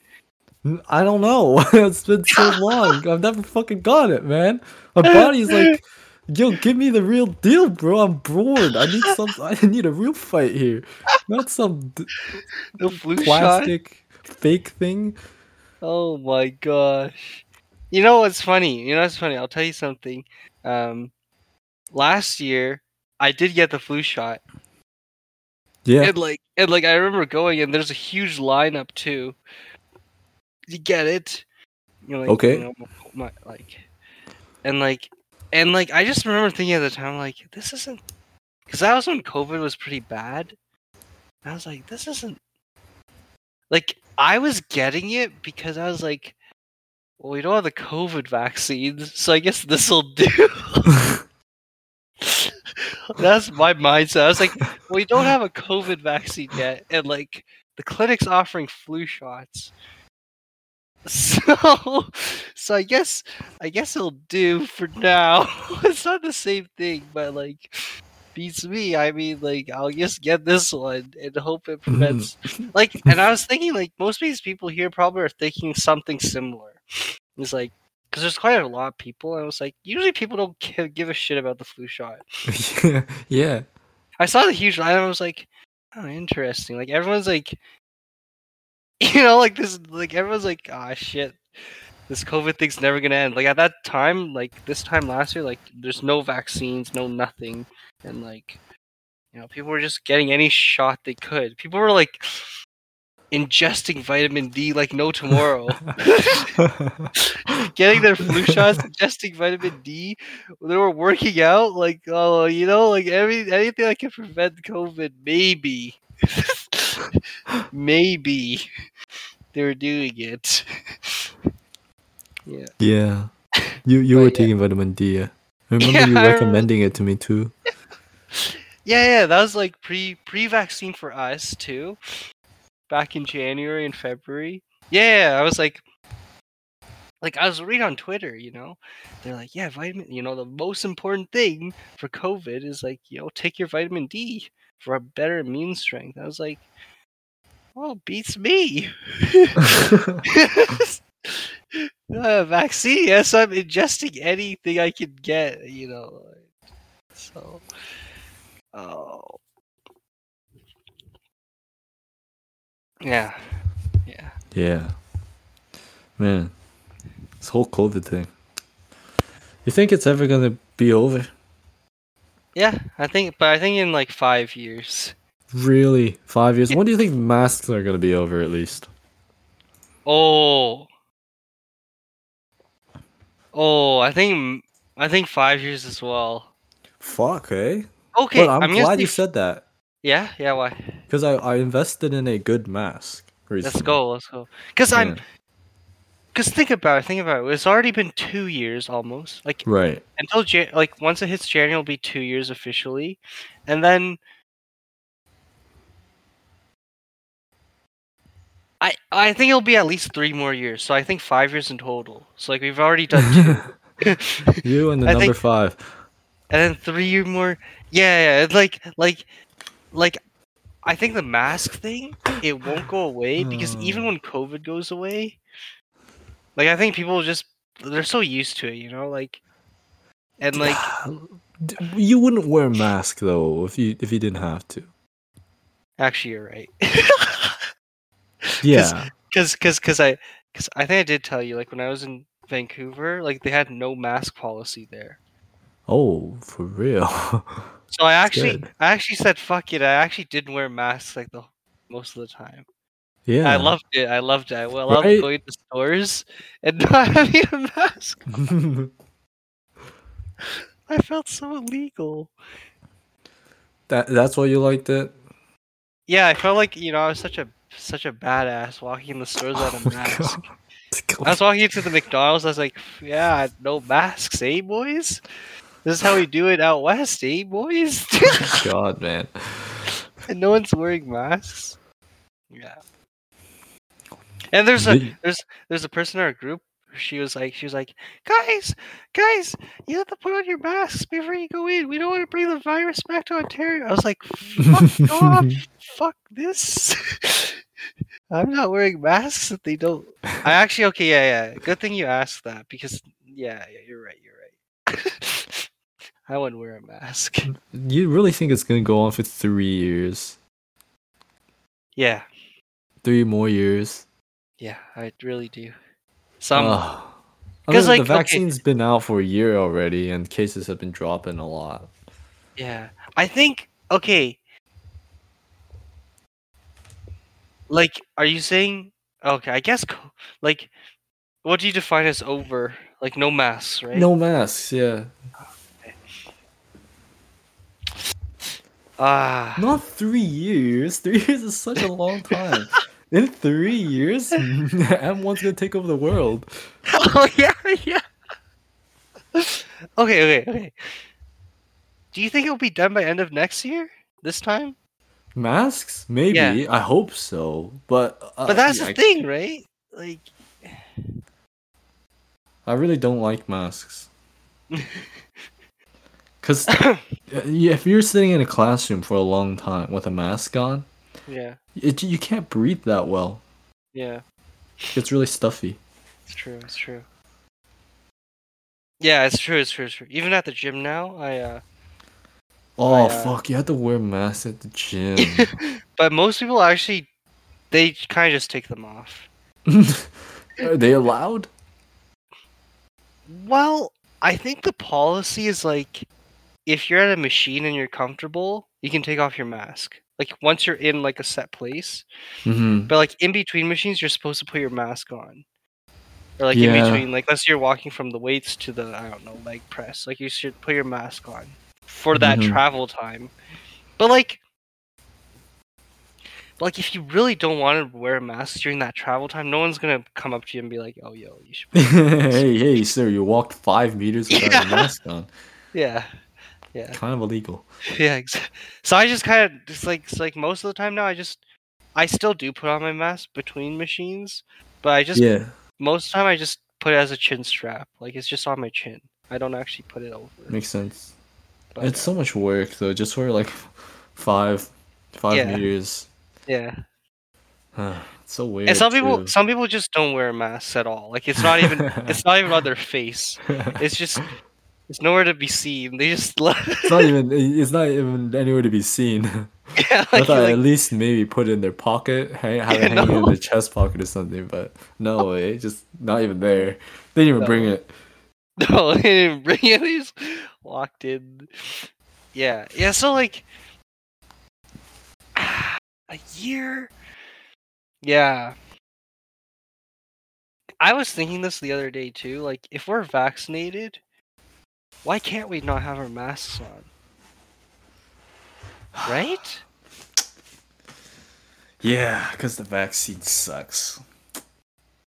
S2: I don't know. it's been so long. I've never fucking got it, man. My body's like, yo, give me the real deal, bro. I'm bored. I need some. I need a real fight here, not some d-
S1: The flu shot.
S2: plastic fake thing.
S1: Oh my gosh. You know what's funny? You know what's funny? I'll tell you something. Um, last year I did get the flu shot,
S2: Yeah,
S1: and like, and like I remember going, and there's a huge lineup too. You get it? You're like,
S2: Okay.
S1: You know, my, like, and like, and like, I just remember thinking at the time, like, this isn't, because that was when COVID was pretty bad. I was like, this isn't, like, I was getting it because I was like, well, we don't have the COVID vaccines, so I guess this will do. That's my mindset. I was like, we don't have a COVID vaccine yet, and like the clinic's offering flu shots. So, so I guess I guess it'll do for now. it's not the same thing, but like beats me. I mean, like I'll just get this one and hope it prevents. Mm. like, and I was thinking, like most of these people here probably are thinking something similar. It's like because there's quite a lot of people, I was like, usually people don't give, give a shit about the flu shot.
S2: yeah, yeah.
S1: I saw the huge line. and I was like, oh, interesting. Like everyone's like, you know, like this, like everyone's like, ah, shit, this COVID thing's never gonna end. Like at that time, like this time last year, like there's no vaccines, no nothing, and like, you know, people were just getting any shot they could. People were like ingesting vitamin D like no tomorrow. Getting their flu shots, ingesting vitamin D. They were working out, like oh, you know, like every anything that can prevent COVID. Maybe, maybe they were doing it. yeah.
S2: yeah. You you
S1: But
S2: were
S1: yeah.
S2: taking vitamin D. Yeah. I remember
S1: Yeah,
S2: you
S1: I remember.
S2: recommending it to me too.
S1: Yeah, yeah, that was like pre pre vaccine for us too. Back in January and February. Yeah, I was like like I was reading on Twitter, you know. They're like, yeah, vitamin you know, the most important thing for COVID is like, you know, take your vitamin D for a better immune strength. I was like, well, beats me. uh, vaccine, yes, I'm ingesting anything I can get, you know. So Oh. Yeah. Yeah.
S2: yeah. Man. This whole COVID thing. You think it's ever gonna be over?
S1: Yeah, I think but I think in like 5 years.
S2: Really? Five years? When do you think masks are gonna be over at least?
S1: Oh. Oh, I think I think 5 years as well.
S2: Fuck, eh?
S1: Okay,
S2: but I'm,
S1: gonna
S2: glad you
S1: f-
S2: said that.
S1: Yeah, yeah, why?
S2: Because I, I invested in a good mask recently.
S1: Let's go, let's go. Cuz I'm cuz think about it, think about it. It's already been 2 years almost. Like
S2: Right.
S1: until Jan- like once it hits January it'll be 2 years officially. And then I I think it'll be at least 3 more years. So I think 5 years in total. So like we've already done 2.
S2: you and the
S1: I
S2: number
S1: think-
S2: five.
S1: and then three more. Yeah, yeah, it's like like like I think the mask thing it won't go away because even
S2: Hmm.
S1: when COVID goes away, like I think people just they're so used to it, you know, like and like
S2: you wouldn't wear a mask though if you if you didn't have to.
S1: actually you're right.
S2: Yeah.
S1: Cuz cuz cuz I cuz I think I did tell you like when I was in Vancouver, like they had no mask policy there.
S2: Oh, for real.
S1: So I actually. I actually said fuck it. I actually didn't wear masks like the most of the time.
S2: yeah.
S1: I loved it. I loved it. I loved
S2: Right?
S1: going to stores and not having a mask. I felt so illegal.
S2: that that's why you liked it.
S1: Yeah, I felt like you know I was such a such a badass walking in the stores without
S2: Oh
S1: a mask.
S2: God.
S1: I was walking into the McDonald's. I was like, yeah, no masks, eh, boys? This is how we do it out west, eh, boys?
S2: God, man.
S1: and no one's wearing masks. Yeah. And there's a there's there's a person in our group. She was like she was like, guys, guys, you have to put on your masks before you go in. We don't want to bring the virus back to Ontario. I was like, fuck off, fuck this. I'm not wearing masks if they don't. I actually okay, yeah, yeah. Good thing you asked that because yeah, yeah, you're right, you're right. I wouldn't wear a mask.
S2: You really think it's gonna go on for three years?
S1: Yeah,
S2: Three more years?
S1: yeah, I really do. Some
S2: Because I
S1: 'cause,
S2: mean,
S1: like,
S2: the
S1: okay.
S2: vaccine's been out for a year already, and cases have been dropping a lot.
S1: Yeah, I think okay. Like, are you saying okay? I guess like, what do you define as over? Like, no masks, right?
S2: No masks, yeah.
S1: Ah,
S2: Not three years. Three years is such a long time. In three years, M1's gonna take over the world.
S1: oh yeah, yeah. okay, okay, okay. Do you think it'll be done by end of next year? This time?
S2: Masks? Maybe.
S1: Yeah.
S2: I hope so. But uh,
S1: But that's
S2: yeah,
S1: the
S2: I-
S1: thing, right? Like,
S2: I really don't like masks. Cause if you're sitting in a classroom for a long time with a mask on,
S1: yeah,
S2: it, you can't breathe that well.
S1: yeah.
S2: It's really stuffy.
S1: It's true. It's true. Yeah, it's true. It's true. It's true. Even at the gym now, I uh,
S2: Oh
S1: I, uh,
S2: fuck! You have to wear masks at the gym.
S1: but most people actually they kind of just take them off.
S2: Are they allowed?
S1: Well, I think the policy is like if you're at a machine and you're comfortable, you can take off your mask. Like once you're in like a set place.
S2: Mm-hmm.
S1: But like in between machines, you're supposed to put your mask on. Or like
S2: Yeah.
S1: in between, like let's say you're walking from the weights to the I don't know leg press. Like you should put your mask on for that
S2: Mhm.
S1: travel time. But like, but like if you really don't want to wear a mask during that travel time, no one's gonna come up to you and be like, "Oh, yo, you should." Put
S2: hey, hey, sir! You walked five meters without
S1: Yeah.
S2: a mask on.
S1: yeah, yeah,
S2: Kind of illegal.
S1: yeah. So I just kind of it's like it's like most of the time now I just I still do put on my mask between machines, but I just
S2: yeah.
S1: most of the time I just put it as a chin strap. Like it's just on my chin. I don't actually put it over.
S2: Makes sense.
S1: but,
S2: It's so much work though. Just wear like five, five
S1: Yeah.
S2: meters.
S1: yeah.
S2: it's so weird.
S1: And some people some people just don't wear masks at all. Like it's not even it's not even on their face. It's just it's nowhere to be seen. They just let
S2: It's not even. It's not even anywhere to be seen.
S1: yeah,
S2: I thought
S1: like-
S2: at least maybe put it in their pocket, hang, have it hanging
S1: no.
S2: in the chest pocket or something. But no way, just not even there. They didn't even bring it.
S1: No, they didn't bring it. They just walked in. Yeah, yeah. So like a year. Yeah. I was thinking this the other day too. Like, if we're vaccinated, why can't we not have our masks on? Right?
S2: Yeah, because the vaccine sucks.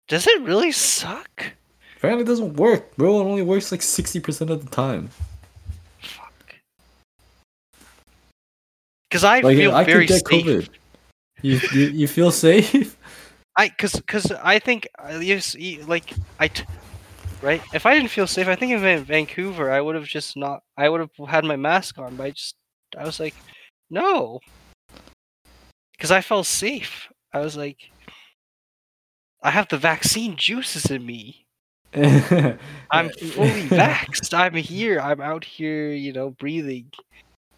S1: Does it really suck?
S2: Apparently, it doesn't work, bro. It only works like sixty percent of the time.
S1: Fuck. Because I
S2: Like
S1: feel
S2: I
S1: very
S2: could get
S1: safe.
S2: COVID. You, you you feel safe?
S1: I cause cause I think uh, yes, like I, t- right. If I didn't feel safe, I think in Vancouver, I would have just not. I would have had my mask on, but I just I was like, no, because I felt safe. I was like, I have the vaccine juices in me. I'm fully vaxxed. I'm here. I'm out here, you know, breathing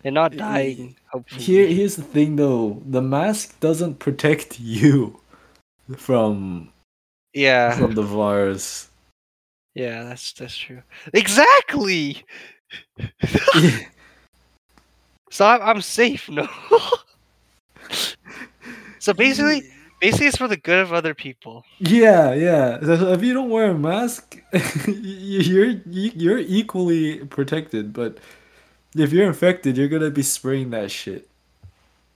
S1: and not dying. Hopefully.
S2: Here, here's the thing though. The mask doesn't protect you from
S1: yeah,
S2: from the virus.
S1: Yeah, that's that's true. Exactly. So I'm, I'm safe, no. so basically, basically, it's for the good of other people.
S2: Yeah, yeah. So If you don't wear a mask, you're you're equally protected. But if you're infected, you're gonna be spraying that shit.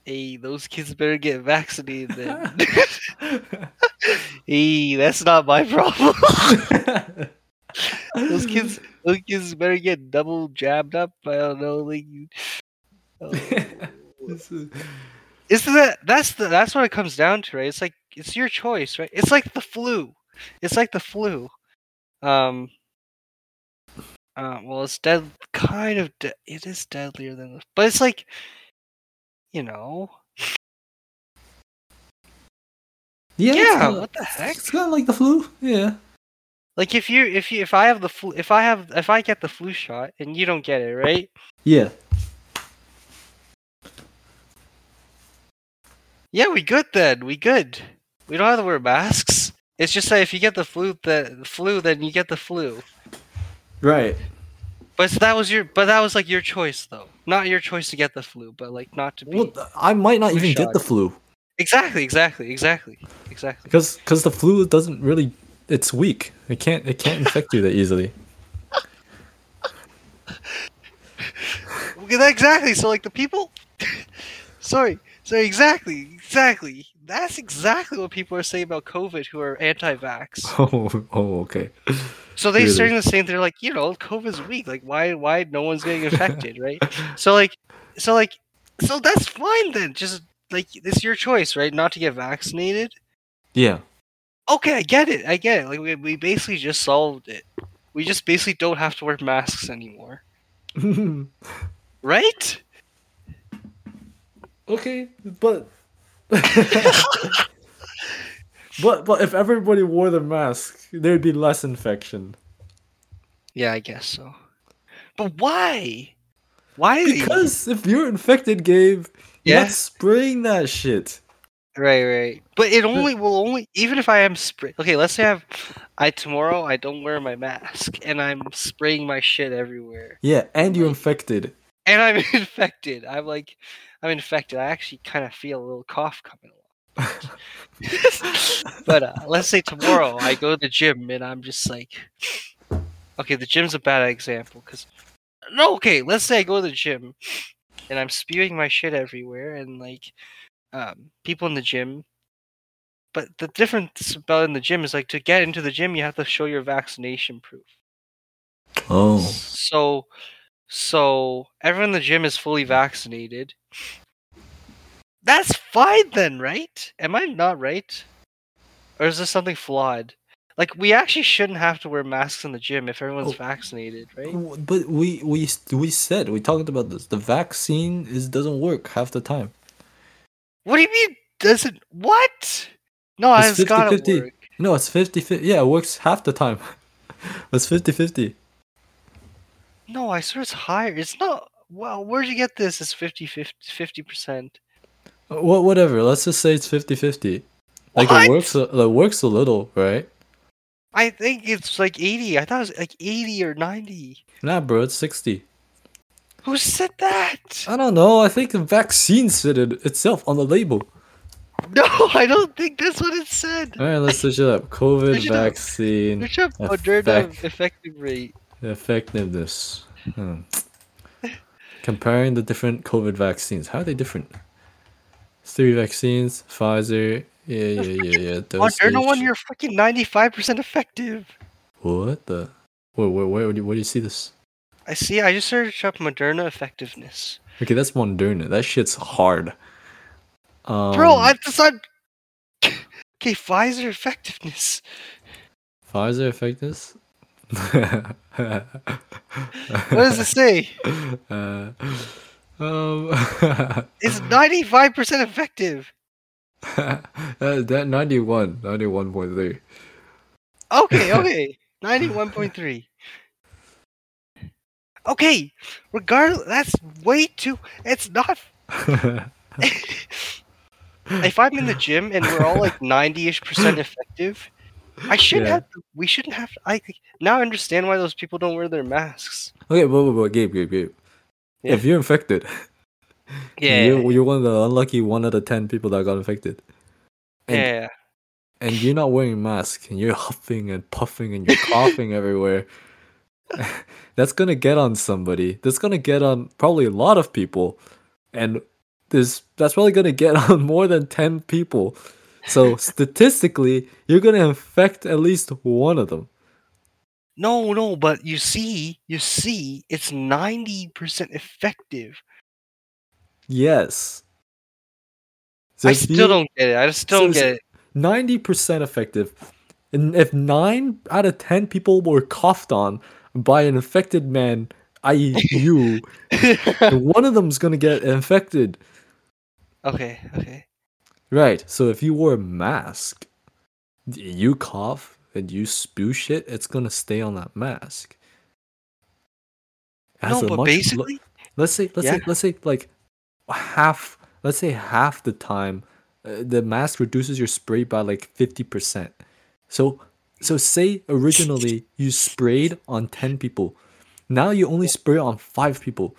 S1: Hey, those kids better get vaccinated then. hey, that's not my problem. Those kids, those kids better get double jabbed up. I don't know, like. Oh.
S2: This is-
S1: that that's the that's what it comes down to, right? It's like it's your choice, right? It's like the flu. It's like the flu. Um. Uh, well, it's dead. Kind of. De- it is deadlier than the. But it's like, you know.
S2: yeah,
S1: Yeah.
S2: kinda-
S1: what the heck?
S2: It's kind of like the flu. Yeah.
S1: Like if you if you if I have the flu if I have if I get the flu shot and you don't get it, right?
S2: Yeah.
S1: Yeah, we good then. We good. We don't have to wear masks. It's just that if you get the flu, the, the flu, then you get the flu.
S2: Right.
S1: But that was your, but that was like your choice though. Not your choice to get the flu, but like not to be.
S2: Well, I might not even get the flu
S1: exactly, exactly, exactly, exactly.
S2: because because the flu doesn't really. It's weak. It can't it can't infect you that easily.
S1: Exactly. So like the people. sorry. So Exactly. Exactly. That's exactly what people are saying about COVID who are anti-vax.
S2: Oh oh okay.
S1: So they
S2: Really?
S1: saying the same. they're like, you know, COVID's weak. Like, why, why no one's getting infected, right? So like, so like, so that's fine then. Just like it's your choice, right? Not to get vaccinated.
S2: Yeah.
S1: Okay, I get it. I get it. Like we, we basically just solved it. We just basically don't have to wear masks anymore, right?
S2: okay, but but but if everybody wore the mask, there'd be less infection.
S1: Yeah, I guess so. But why? Why?
S2: Because if you're infected, Gabe, you're
S1: Yeah.
S2: not spraying that shit.
S1: Right, right. But it only will only even if I am spray. Okay, let's say I have I tomorrow I don't wear my mask and I'm spraying my shit everywhere
S2: Yeah, and you're infected.
S1: and I'm infected. I'm like I'm infected. I actually kind of feel a little cough coming along. but uh, let's say tomorrow I go to the gym and I'm just like, okay, the gym's a bad example because no, okay, let's say I go to the gym and I'm spewing my shit everywhere and like um, people in the gym. But the difference about in the gym is like to get into the gym, you have to show your vaccination proof.
S2: Oh.
S1: So, so everyone in the gym is fully vaccinated. That's fine then, right? Am I not right? Or is this something flawed? Like we actually shouldn't have to wear masks in the gym if everyone's
S2: Oh.
S1: vaccinated, right?
S2: But we we we said we talked about this. The vaccine is doesn't work half the time.
S1: What do you mean? doesn't What? No,
S2: It's
S1: it's gotta
S2: 50-50.
S1: work.
S2: No, it's 50 50. Yeah, it works half the time. it's 50 50.
S1: No, I swear it's higher. It's not. Well, where'd you get this? It's 50 50 percent.
S2: Uh, what whatever. Let's just say it's 50 50. Like
S1: What?
S2: it works a, it works a little, right?
S1: I think it's like 80. I thought it was like 80 or 90.
S2: Nah, bro, it's 60.
S1: Who said that?
S2: I don't know. I think the vaccine said it itself on the label.
S1: No, I don't think that's what it said.
S2: All right, let's search it up. COVID
S1: Search
S2: vaccine
S1: Search up Moderna
S2: effect-
S1: effective rate.
S2: effectiveness. Hmm. Comparing the different COVID vaccines. How are they different? It's three vaccines. Pfizer. Yeah, yeah, yeah, yeah.
S1: Moderna one, you're fucking 95% effective.
S2: What the? Where, where, where, do you, where do you see this?
S1: I see. I just searched up Moderna effectiveness.
S2: Okay, that's Moderna. That shit's hard. Um,
S1: Bro, I not. Okay, Pfizer effectiveness.
S2: Pfizer effectiveness.
S1: What does it say?
S2: Uh, um,
S1: It's 95% effective.
S2: that, that 91, 91.3.
S1: Okay, okay. 91.3. Okay, regardless, that's way too. It's not. if I'm in the gym and we're all like 90 ish percent effective, I shouldn't
S2: Yeah.
S1: have. We shouldn't have. To, I now I understand why those people don't wear their masks.
S2: okay, but, but, but Gabe, Gabe, Gabe.
S1: Yeah.
S2: If you're infected,
S1: Yeah,
S2: you're, you're one of the unlucky one out of 10 people that got infected. And,
S1: yeah.
S2: and you're not wearing a mask and you're huffing and puffing and you're coughing everywhere. That's gonna get on somebody. That's gonna get on probably a lot of people. And this that's probably gonna get on more than 10 people. So statistically, you're gonna infect at least one of them.
S1: No, no, but you see, you see, it's 90% effective.
S2: Yes. So
S1: I still
S2: you-
S1: don't get it. I just still don't get it.
S2: 90% effective. And if 9 out of 10 people were coughed on by an infected man, i.e., you, one of them's gonna get infected.
S1: okay, okay.
S2: Right. So if you wear a mask, you cough and you spew shit, it's gonna stay on that mask. Has
S1: No, but
S2: much
S1: basically,
S2: let's say let's
S1: Yeah.
S2: say let's say like half let's say half the time uh, the mask reduces your spray by like 50% so so say originally you sprayed on 10 people. Now you only spray on 5 people.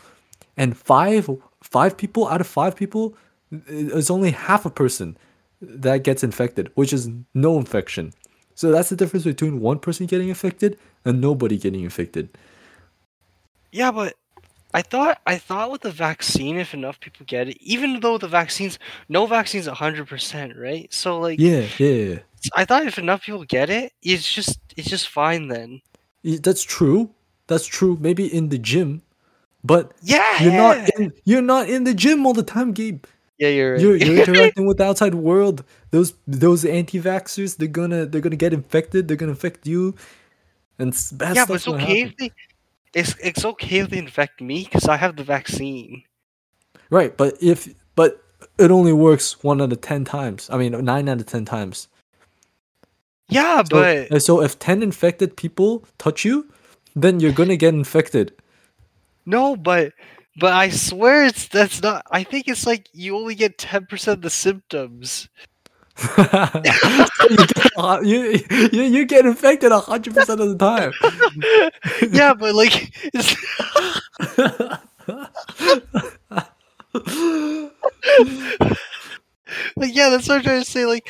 S2: And 5 5 people out of 5 people uh, is only half a person that gets infected which is no infection. So that's the difference between one person getting infected and nobody getting infected.
S1: Yeah, but I thought I thought with the vaccine, if enough people get it, even though the vaccines, no vaccine's hundred percent, right? So like,
S2: yeah yeah, yeah.
S1: I thought if enough people get it, it's just it's just fine then.
S2: That's true. That's true. Maybe in the gym, but
S1: Yeah,
S2: you're
S1: yeah.
S2: not in. You're not in the gym all the time, Gabe.
S1: Yeah, you're right.
S2: You're, you're interacting with the outside world. Those those anti-vaxxers, they're gonna they're gonna get infected. They're gonna infect you, and bad
S1: yeah, but it's okay
S2: happen.
S1: if they it's it's okay if they infect me because I have the vaccine.
S2: Right, but if but it only works one out of ten times. I mean, nine out of ten times.
S1: Yeah,
S2: So,
S1: but
S2: uh, so if ten infected people touch you, then you're gonna get infected.
S1: no, but but I swear it's that's not. I think it's like you only get ten percent of the symptoms.
S2: you, get, you, you you get infected hundred percent of the time.
S1: yeah, but like, it's, like yeah, that's what I'm trying to say. Like,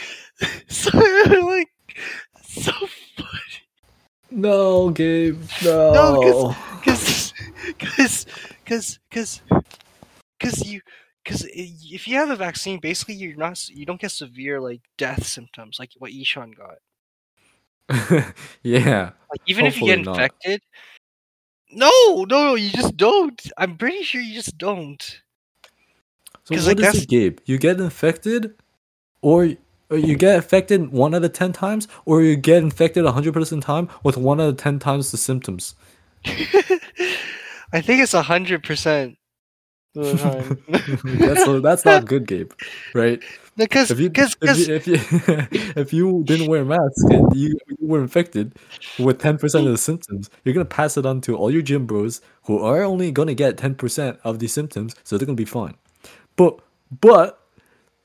S1: so like, so funny.
S2: no, Gabe.
S1: No,
S2: No.
S1: Cause, cause, cause, cause, cause you, cause if you have a vaccine, basically you're not, you don't get severe like death symptoms like what Ishan got.
S2: yeah.
S1: Like even if you get
S2: Hopefully not.
S1: infected, no, no, no, you just don't. I'm pretty sure you just don't.
S2: So what
S1: like,
S2: is it, Gabe? You get infected, or you get infected one out of ten times, or you get infected hundred percent time with one out of ten times the symptoms.
S1: I think it's a hundred percent of the time.
S2: that's that's not good, Gabe. Right?
S1: because
S2: If you
S1: because
S2: if you if you, if you didn't wear a mask and you, you were infected with ten percent of the symptoms, you're gonna pass it on to all your gym bros who are only gonna get ten percent of the symptoms, so they're gonna be fine. But but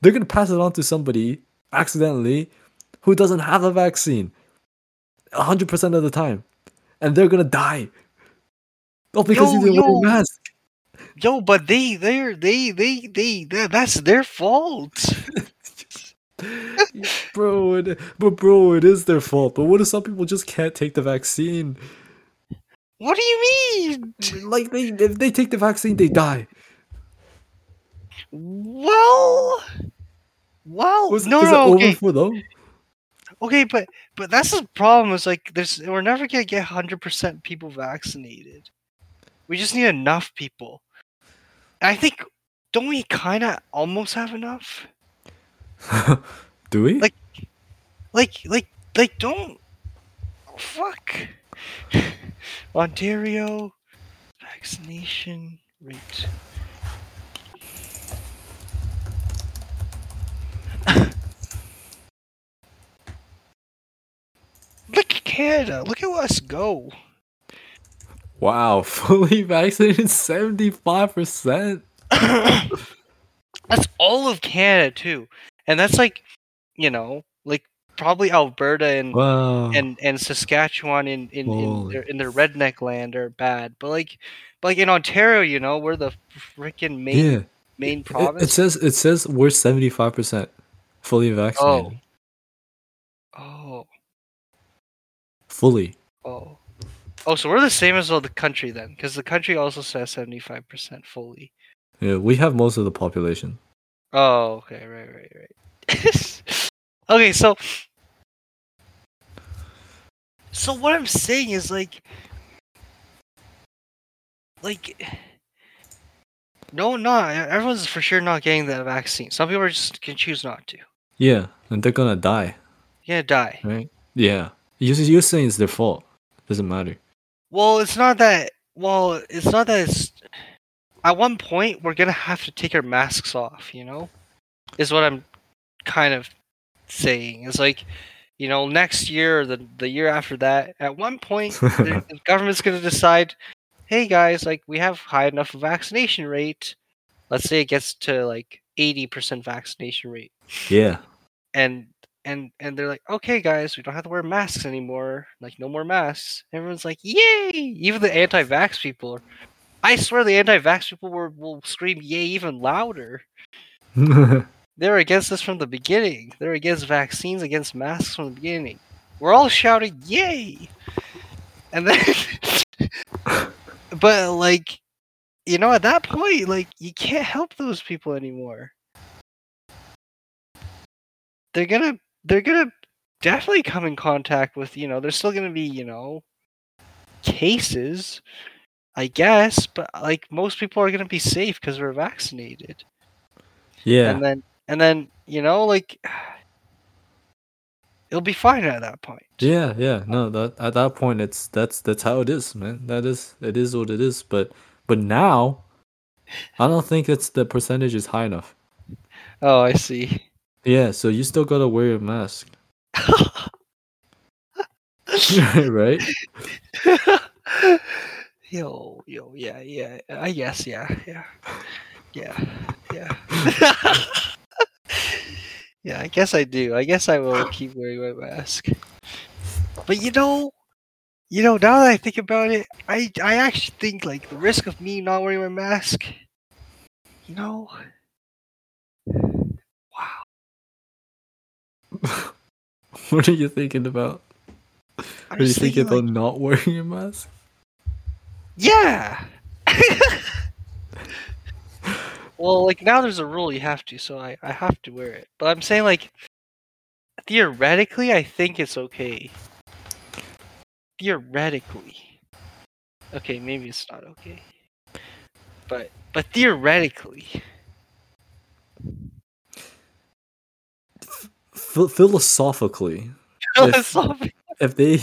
S2: they're gonna pass it on to somebody accidentally who doesn't have a vaccine hundred percent of the time, and they're gonna die. All because
S1: Yo,
S2: you didn't wear
S1: yo.
S2: a mask.
S1: yo, but they they're they they they that, that's their fault.
S2: bro, it, but bro, it is their fault. But what if some people just can't take the vaccine?
S1: What do you mean?
S2: Like they, if they take the vaccine, they die.
S1: Well, well,
S2: Was,
S1: no,
S2: is
S1: no,
S2: it
S1: okay,
S2: over for them?
S1: okay, but but that's the problem. Is like there's we're never gonna get hundred percent people vaccinated. We just need enough people. I think don't we kind of almost have enough?
S2: Do we?
S1: Like- Like like like don't oh, fuck Ontario vaccination rate. Look at Canada. Look at us go.
S2: wow, fully vaccinated, seventy-five percent.
S1: that's all of Canada too, and that's like, you know, like probably Alberta and
S2: Wow.
S1: and and Saskatchewan in in, in their in their redneck land are bad, but like, but like in Ontario, you know, we're the freaking main
S2: yeah,
S1: main
S2: it,
S1: province.
S2: it says it says we're seventy-five percent fully vaccinated.
S1: oh,
S2: Fully.
S1: oh, oh, so we're the same as all the country then, because the country also says seventy five percent fully.
S2: Yeah, we have most of the population.
S1: Oh, okay, right, right, right. okay, so so what I'm saying is like like no not everyone's for sure not getting the vaccine. Some people are just can choose not to.
S2: Yeah, and they're gonna die,
S1: Yeah, die.
S2: right? Yeah. You you're saying it's their fault. Doesn't matter.
S1: Well, it's not that well, it's not that it's at one point we're gonna have to take our masks off, you know? Is what I'm kind of saying. It's like, you know, next year or the the year after that, at one point the, the government's gonna decide, hey guys, like we have high enough vaccination rate. Let's say it gets to like eighty percent vaccination rate.
S2: Yeah.
S1: And and and they're like, okay guys, we don't have to wear masks anymore. Like no more masks. Everyone's like, yay! Even the anti-vax people are I swear the anti-vax people will, will scream yay even louder. They're against this from the beginning. They're against vaccines, against masks from the beginning. We're all shouting yay! And then But like you know, at that point, like you can't help those people anymore. They're gonna they're gonna definitely come in contact with, you know, there's still gonna be, you know, cases, I guess, but like most people are gonna be safe because we're vaccinated.
S2: yeah.
S1: And then and then, you know, like it'll be fine at that point.
S2: Yeah, yeah. No, that at that point it's that's that's how it is, man. That is it is what it is. But but now I don't think it's the percentage is high enough.
S1: Oh, I see.
S2: Yeah, so you still gotta wear a mask. right?
S1: Yo, yo, yeah, yeah. I guess, yeah, yeah, yeah, yeah. yeah, I guess I do. I guess I will keep wearing my mask. But you know, you know, now that I think about it, I I actually think like the risk of me not wearing my mask. You know,
S2: what are you thinking about?
S1: I'm
S2: Are you thinking
S1: thinking,
S2: about not wearing a mask?
S1: yeah. well, like now there's a rule you have to, so I I have to wear it. But I'm saying like theoretically, I think it's okay. Theoretically. Okay, maybe it's not okay. But but theoretically.
S2: Ph- philosophically, If- if they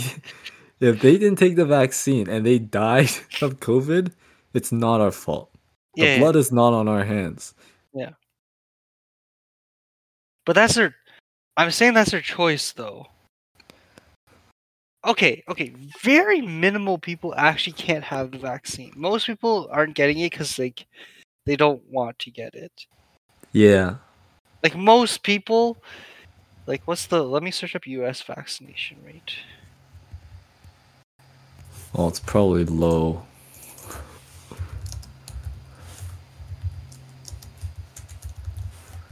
S2: if they didn't take the vaccine and they died of COVID, it's not our fault. The
S1: yeah,
S2: blood is not on our hands. Yeah.
S1: But that's their. I'm saying that's their choice, though. Okay, okay. Very minimal people actually can't have the vaccine. Most people aren't getting it because like they don't want to get it.
S2: Yeah.
S1: Like most people, like what's the? Let me search up U.S. vaccination rate.
S2: Well, it's probably low.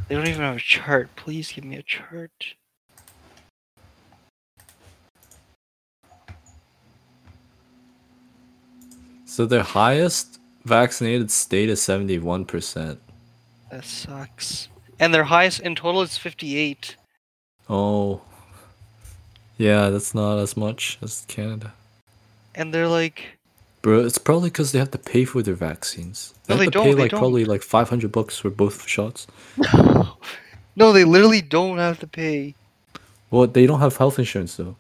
S1: They don't even have a chart. Please give me a chart.
S2: So their highest vaccinated state is seventy one percent.
S1: That sucks. And their highest in total is 58.
S2: Oh. Yeah, that's not as much as Canada.
S1: And they're like,
S2: Bro, it's probably because they have to pay for their vaccines. They
S1: No,
S2: have
S1: they
S2: to pay
S1: don't, they
S2: like
S1: don't.
S2: probably like five hundred bucks for both shots.
S1: no, they literally don't have to pay.
S2: Well, they don't have health insurance though.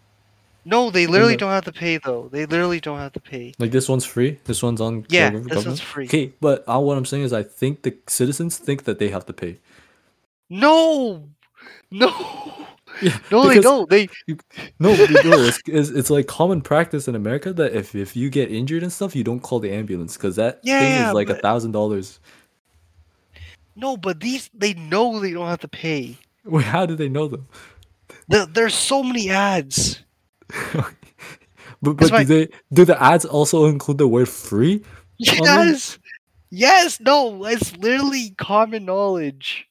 S1: No, they literally
S2: the-
S1: don't have to pay though. They literally don't have to pay.
S2: Like this one's free. This one's on.
S1: Yeah, this
S2: government.
S1: one's free.
S2: Okay, but uh, what I'm saying is, I think the citizens think that they have to pay.
S1: No, no,
S2: Yeah,
S1: no, they don't. They
S2: No, you know, it's, it's, it's like common practice in America that if, if you get injured and stuff, you don't call the ambulance because that thing is like a thousand dollars.
S1: no, but these they know they don't have to pay.
S2: Wait, how do they know them?
S1: The, there's so many ads.
S2: But, but do they do the ads also include the word free?
S1: Yes, yes, no, it's literally common knowledge.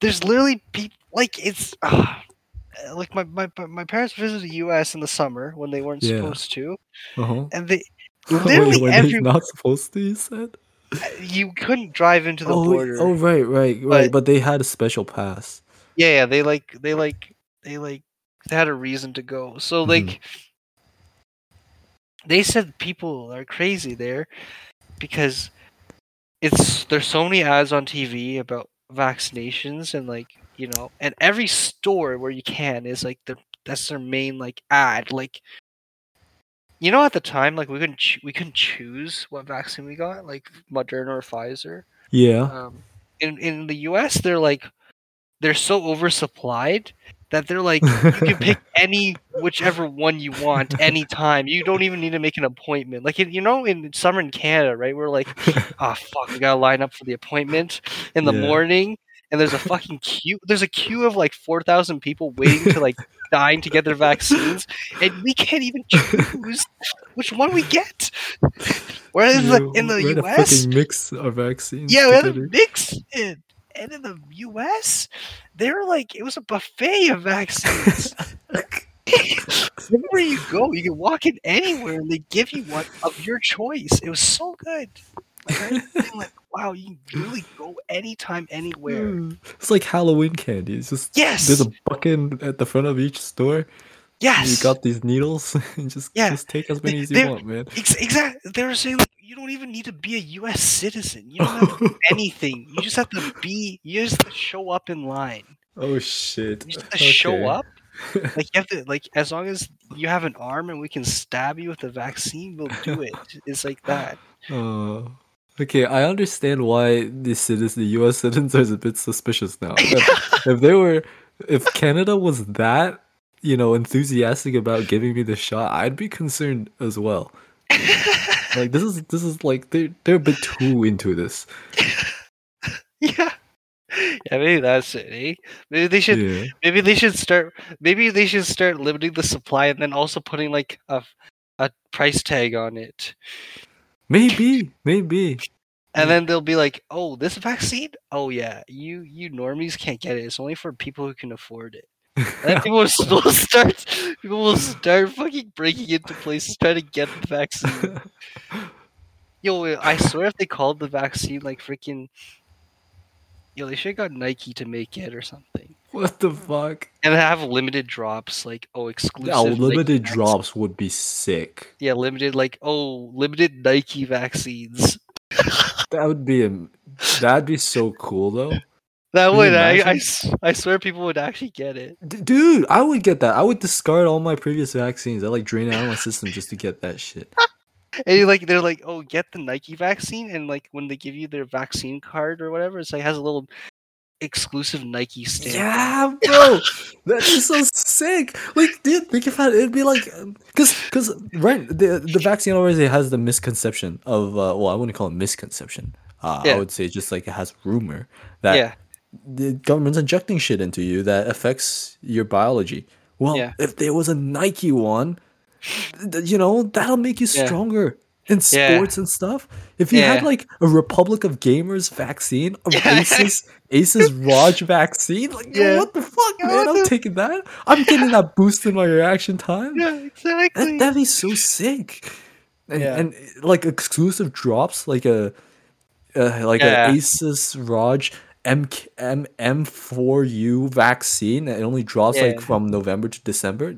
S1: There's literally people like it's ah, like my, my my parents visited the U.S. in the summer when they weren't
S2: Yeah.
S1: supposed to,
S2: Uh-huh.
S1: and they
S2: Wait,
S1: literally
S2: when
S1: every
S2: they're not supposed to, you said?
S1: you couldn't drive into the
S2: oh,
S1: border.
S2: oh, right, right, right.
S1: But-
S2: But they had a special pass.
S1: Yeah, yeah, they like they like they like they had a reason to go. So
S2: Mhm.
S1: like they said people are crazy there because it's there's so many ads on TV about vaccinations and like you know and every store where you can is like their that's their main like ad like you know at the time like we couldn't ch- we couldn't choose what vaccine we got like Moderna or Pfizer
S2: Yeah.
S1: um, in in the U.S. they're like they're so oversupplied that they're like you can pick any whichever one you want anytime. You don't even need to make an appointment. Like you know, in summer in Canada, right? We're like, oh fuck, we gotta line up for the appointment in the
S2: Yeah.
S1: morning, and there's a fucking queue. There's a queue of like four thousand people waiting to like dying to get their vaccines, and we can't even choose which one we get. Whereas like, in the
S2: we had to
S1: U.S.
S2: mix our vaccines.
S1: Yeah, we had to mix it. And in the US, they were like, it was a buffet of vaccines. Everywhere you go, you can walk in anywhere and they give you one of your choice. It was so good. Like, like wow, you can really go anytime, anywhere.
S2: Mm. It's like Halloween candy. It's just
S1: Yes.
S2: there's a bucket at the front of each store.
S1: Yes.
S2: You got these needles and just
S1: Yeah.
S2: just take as many as
S1: They're-
S2: you want, man.
S1: Ex- exactly. They were saying like you don't even need to be a U.S. citizen. You don't have to do anything. You just have to be. You just have to show up in line.
S2: oh shit.
S1: You just have to show up. Like you have to like as long as you have an arm and we can stab you with the vaccine, we'll do it. It's like that.
S2: Oh. Okay, I understand why the citizens, the U.S. citizens, are a bit suspicious now. If, if they were, if Canada was that, you know, enthusiastic about giving me the shot, I'd be concerned as well. Like this is this is like they they're a bit too into this.
S1: yeah. Yeah, maybe that's it. Eh? Maybe they should.
S2: Yeah.
S1: Maybe they should start. Maybe they should start limiting the supply and then also putting like a a price tag on it.
S2: Maybe, maybe.
S1: And then they'll be like, "Oh, this vaccine? Oh yeah, you you normies can't get it. It's only for people who can afford it." And then people will start. People will start fucking breaking into places trying to get the vaccine. Yo, I swear if they called the vaccine like freaking, yo, they should have got Nike to make it or something,
S2: what the fuck?
S1: and have limited drops like oh exclusive.
S2: Yeah, limited
S1: vac-
S2: drops would be sick.
S1: Yeah, limited like oh limited Nike vaccines.
S2: That would be a, that'd be so cool though.
S1: That
S2: Can
S1: would I, I,
S2: imagine?
S1: s- I swear people would actually get it.
S2: D- dude, I would get that. I would discard all my previous vaccines. I like drain it out of my system just to get that shit.
S1: And like they're like, oh, get the Nike vaccine, and like when they give you their vaccine card or whatever, it's like has a little exclusive Nike stamp.
S2: Yeah, bro, that is so sick. Like, dude, think about it. It'd be like, because, because, right, the the vaccine already has the misconception of, uh, well, I wouldn't call it misconception. Uh,
S1: Yeah.
S2: I would say just like it has rumor that
S1: yeah,
S2: the government's injecting shit into you that affects your biology. Well,
S1: Yeah.
S2: if there was a Nike one, you know, that'll make you
S1: Yeah.
S2: Stronger in
S1: Yeah.
S2: sports and stuff. If you had like a Republic of Gamers vaccine, a
S1: Yeah.
S2: Asus Asus ROG vaccine, like yo, what the fuck, man? I'm taking that. I'm getting that boost in my reaction time.
S1: yeah, exactly.
S2: That, that'd be so sick. And,
S1: Yeah.
S2: and like exclusive drops, like a uh, like
S1: Yeah.
S2: a Asus ROG M M M4U vaccine. It only drops like from November to December.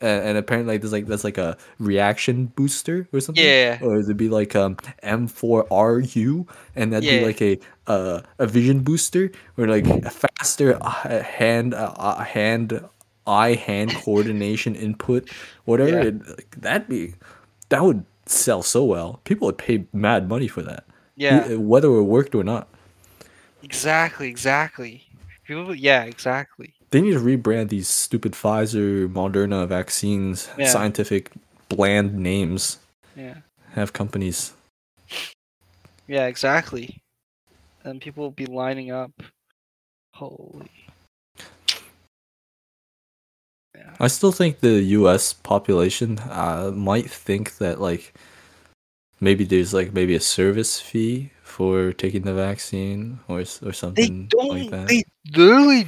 S2: And, and apparently, like there's like there's like a reaction booster or something.
S1: Yeah.
S2: Or it'd be like um M4RU, and that'd
S1: Yeah.
S2: be like a uh, a vision booster or like a faster uh, hand uh, uh, hand eye hand coordination input, whatever.
S1: Yeah.
S2: it- like, that'd be that would sell so well. People would pay mad money for that.
S1: yeah,
S2: whether it worked or not.
S1: exactly, exactly. People, yeah, exactly.
S2: They need to rebrand these stupid Pfizer, Moderna vaccines,
S1: Yeah.
S2: scientific bland names.
S1: Yeah,
S2: Have companies.
S1: yeah, exactly. And people will be lining up. Holy. Yeah.
S2: I still think the U.S. population uh, might think that like maybe there's like maybe a service fee for taking the vaccine or or
S1: They
S2: something
S1: don't.
S2: like that.
S1: They literally.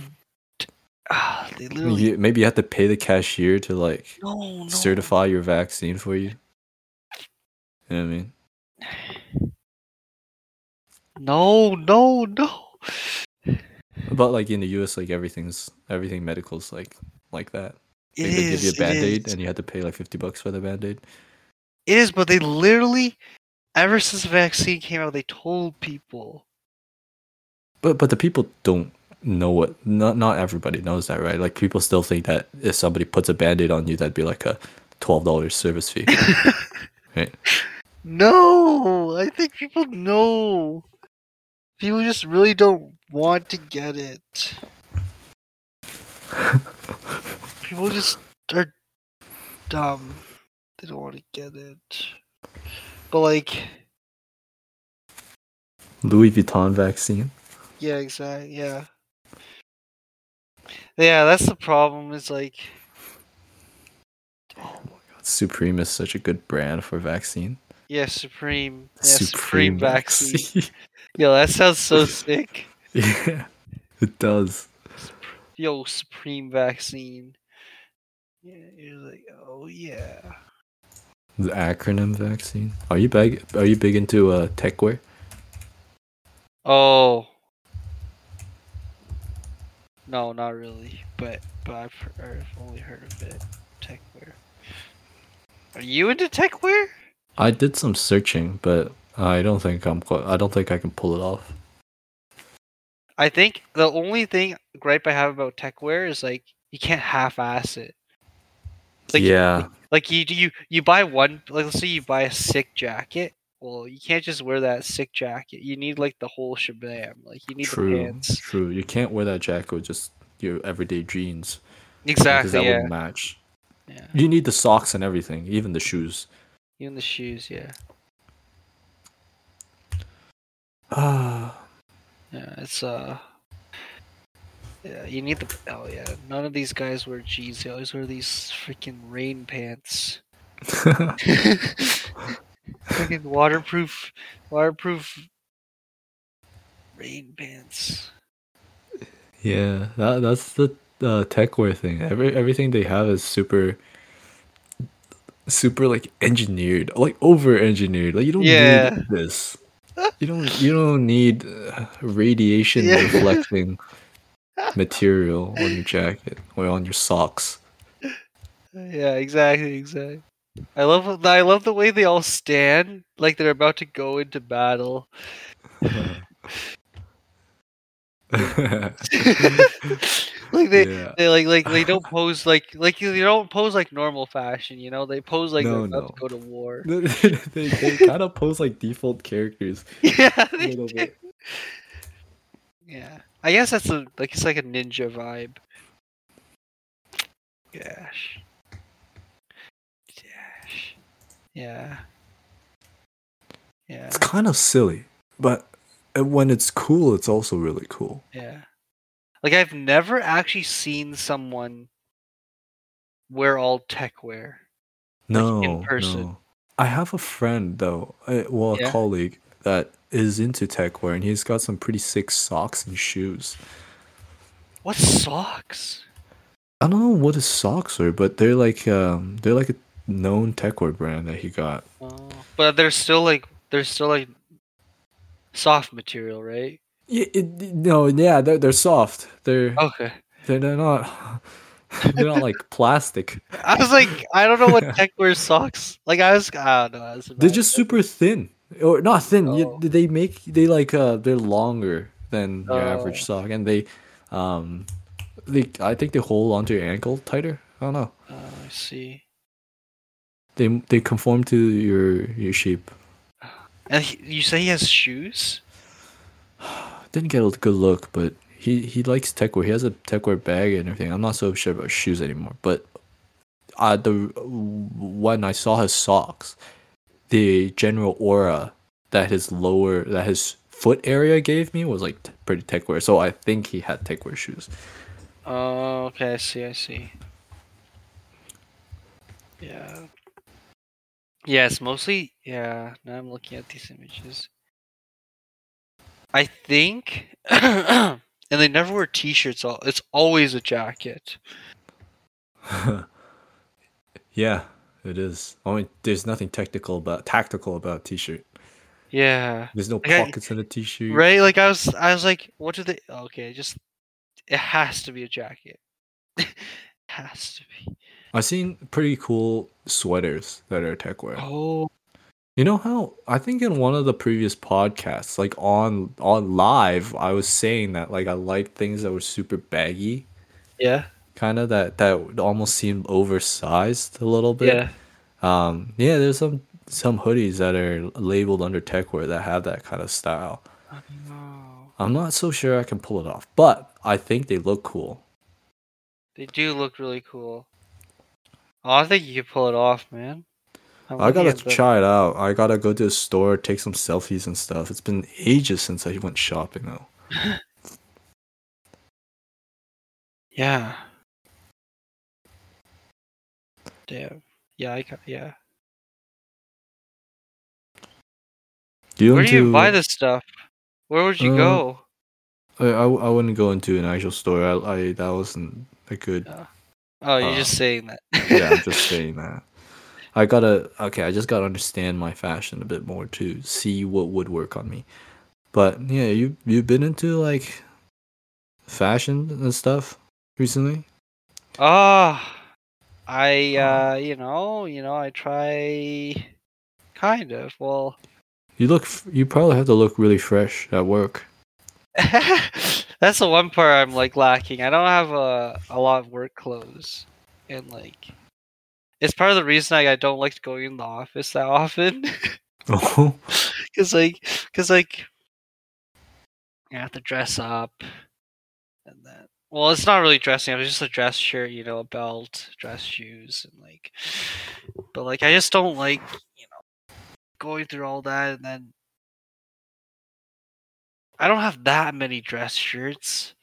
S1: Ah, they literally.
S2: You- maybe you have to pay the cashier to like
S1: no, no.
S2: certify your vaccine for you. You know what I mean?
S1: No, no, no.
S2: But like in the US, like everything's everything medical's like like that.
S1: It
S2: Like, they give you a band aid and you had to pay like fifty bucks for the band aid.
S1: It is, but they literally, ever since the vaccine came out, they told people.
S2: But but the people don't know what not not everybody knows that, right? Like people still think that if somebody puts a band aid on you, that'd be like a twelve dollars service fee. right.
S1: No, I think people know. People just really don't want to get it. People just are dumb. They don't want to get it. But like,
S2: Louis Vuitton vaccine.
S1: yeah, exactly. Yeah. Yeah, that's the problem. Is like, Oh my god,
S2: Supreme is such a good brand for vaccine.
S1: yeah, Supreme. Yeah, Supreme, vaccine. Yo, that sounds so sick.
S2: yeah, it does.
S1: Yo, Supreme vaccine. Yeah, you're like, oh yeah.
S2: The acronym vaccine. Are you big? Are you big into uh, techwear?
S1: Oh. No, not really. But but I've, he- I've only heard of it. Techwear. Are you into techwear?
S2: I did some searching, but I don't think I'm. Quite, I don't think I can pull it off.
S1: I think the only thing gripe I have about techwear is like you can't half-ass it. Like,
S2: yeah,
S1: Like you you you buy one like let's say you buy a sick jacket. Well, you can't just wear that sick jacket. You need like the whole shebang. Like you need the
S2: true,
S1: pants.
S2: true. You can't wear that jacket with just your everyday jeans because
S1: Exactly.
S2: that
S1: Yeah.
S2: wouldn't match.
S1: yeah.
S2: You need the socks and everything, even the shoes.
S1: Even the shoes, yeah.
S2: Ah,
S1: Yeah, it's uh Yeah, you need the oh yeah. None of these guys wear jeans, they always wear these freaking rain pants. freaking waterproof waterproof rain pants.
S2: yeah, that that's the uh, techwear thing. Every everything they have is super, super like engineered, like over engineered. Like you don't
S1: Yeah.
S2: need this. You don't you don't need uh, radiation
S1: Yeah.
S2: reflecting material on your jacket or on your socks.
S1: Yeah, exactly, exactly. I love I love the way they all stand like they're about to go into battle. like they
S2: yeah.
S1: they like like they don't pose like like they don't pose like normal fashion, you know? They pose like
S2: No,
S1: they're about to go to war.
S2: they they kind of pose like default characters
S1: yeah, they do. Yeah. I guess that's a like it's like a ninja vibe. Gosh. Yeah. Yeah.
S2: It's kind of silly, but when it's cool, it's also really cool.
S1: Yeah. Like I've never actually seen someone wear all tech wear.
S2: No,
S1: in person.
S2: no. I have a friend though, uh, well, a
S1: Yeah?
S2: colleague that is into tech wear, and he's got some pretty sick socks and shoes.
S1: What socks?
S2: I don't know what his socks are, but they're like um, they're like a known techwear brand that he got.
S1: Oh, but they're still like they're still like soft material, right?
S2: Yeah, it, no, yeah, they're they're soft. They're
S1: Okay.
S2: they're, they're not they're not like plastic.
S1: I was like, I don't know what tech wear socks. Like I was, I don't know. I was
S2: They're just super thin, or not thin.
S1: Oh.
S2: they make they like uh they're longer than your average
S1: Oh.
S2: sock, and they um they I think they hold onto your ankle tighter. I don't know.
S1: Oh, I see.
S2: They they conform to your your shape.
S1: And he, you say he has shoes?
S2: Didn't get a good look, but he he likes techwear. He has a techwear bag and everything. I'm not so sure about shoes anymore, but uh the when I saw his socks, the general aura that his lower that his foot area gave me was like t- pretty techwear. So I think he had techwear shoes.
S1: Oh, okay. I see. I see. Yeah. It's mostly yeah. Now I'm looking at these images. I think, and they never wear t-shirts. All it's always a jacket.
S2: yeah, it is. I mean, there's nothing technical about tactical about t-shirt.
S1: Yeah.
S2: There's no
S1: Like I-
S2: pockets in the t-shirt.
S1: Right? Like I was, I was like, what do they? Okay, just it has to be a jacket. it has to be.
S2: I've seen pretty cool sweaters that are techwear.
S1: Oh,
S2: You know how I think in one of the previous podcasts, like on on live, I was saying that like I like things that were super baggy,
S1: yeah,
S2: kind of that that almost seemed oversized a little bit.
S1: yeah.
S2: Um, yeah, there's some some hoodies that are labeled under techwear that have that kind of style.
S1: Oh,
S2: I'm not so sure I can pull it off, but I think they look cool.
S1: they do look really cool. Oh, I think you could pull it off, man. I'm
S2: I gotta try it out. I gotta go to the store, take some selfies and stuff. It's been ages since I went shopping though.
S1: Yeah. Damn. Yeah, I ca- yeah.
S2: You
S1: Where do you
S2: into-
S1: buy this stuff? Where would you
S2: Uh,
S1: go?
S2: I, I, I wouldn't go into an actual store. I, I that wasn't a good.
S1: Oh, you're
S2: uh,
S1: just saying that.
S2: yeah, I'm just saying that. I gotta okay. I just gotta understand my fashion a bit more to see what would work on me. But yeah, you you've been into like fashion and stuff recently.
S1: Ah, I uh, you know, you know, I try kind of. Well,
S2: You look. f- You probably have to look really fresh at work.
S1: that's the one part I'm like lacking. I don't have a a lot of work clothes, and like, it's part of the reason I, I don't like going in the office that often.
S2: Oh,
S1: Cause like, cause like, you have to dress up, and then well, it's not really dressing up. It's just a dress shirt, you know, a belt, dress shoes, and like, but like, I just don't like, you know, going through all that, and then I don't have that many dress shirts,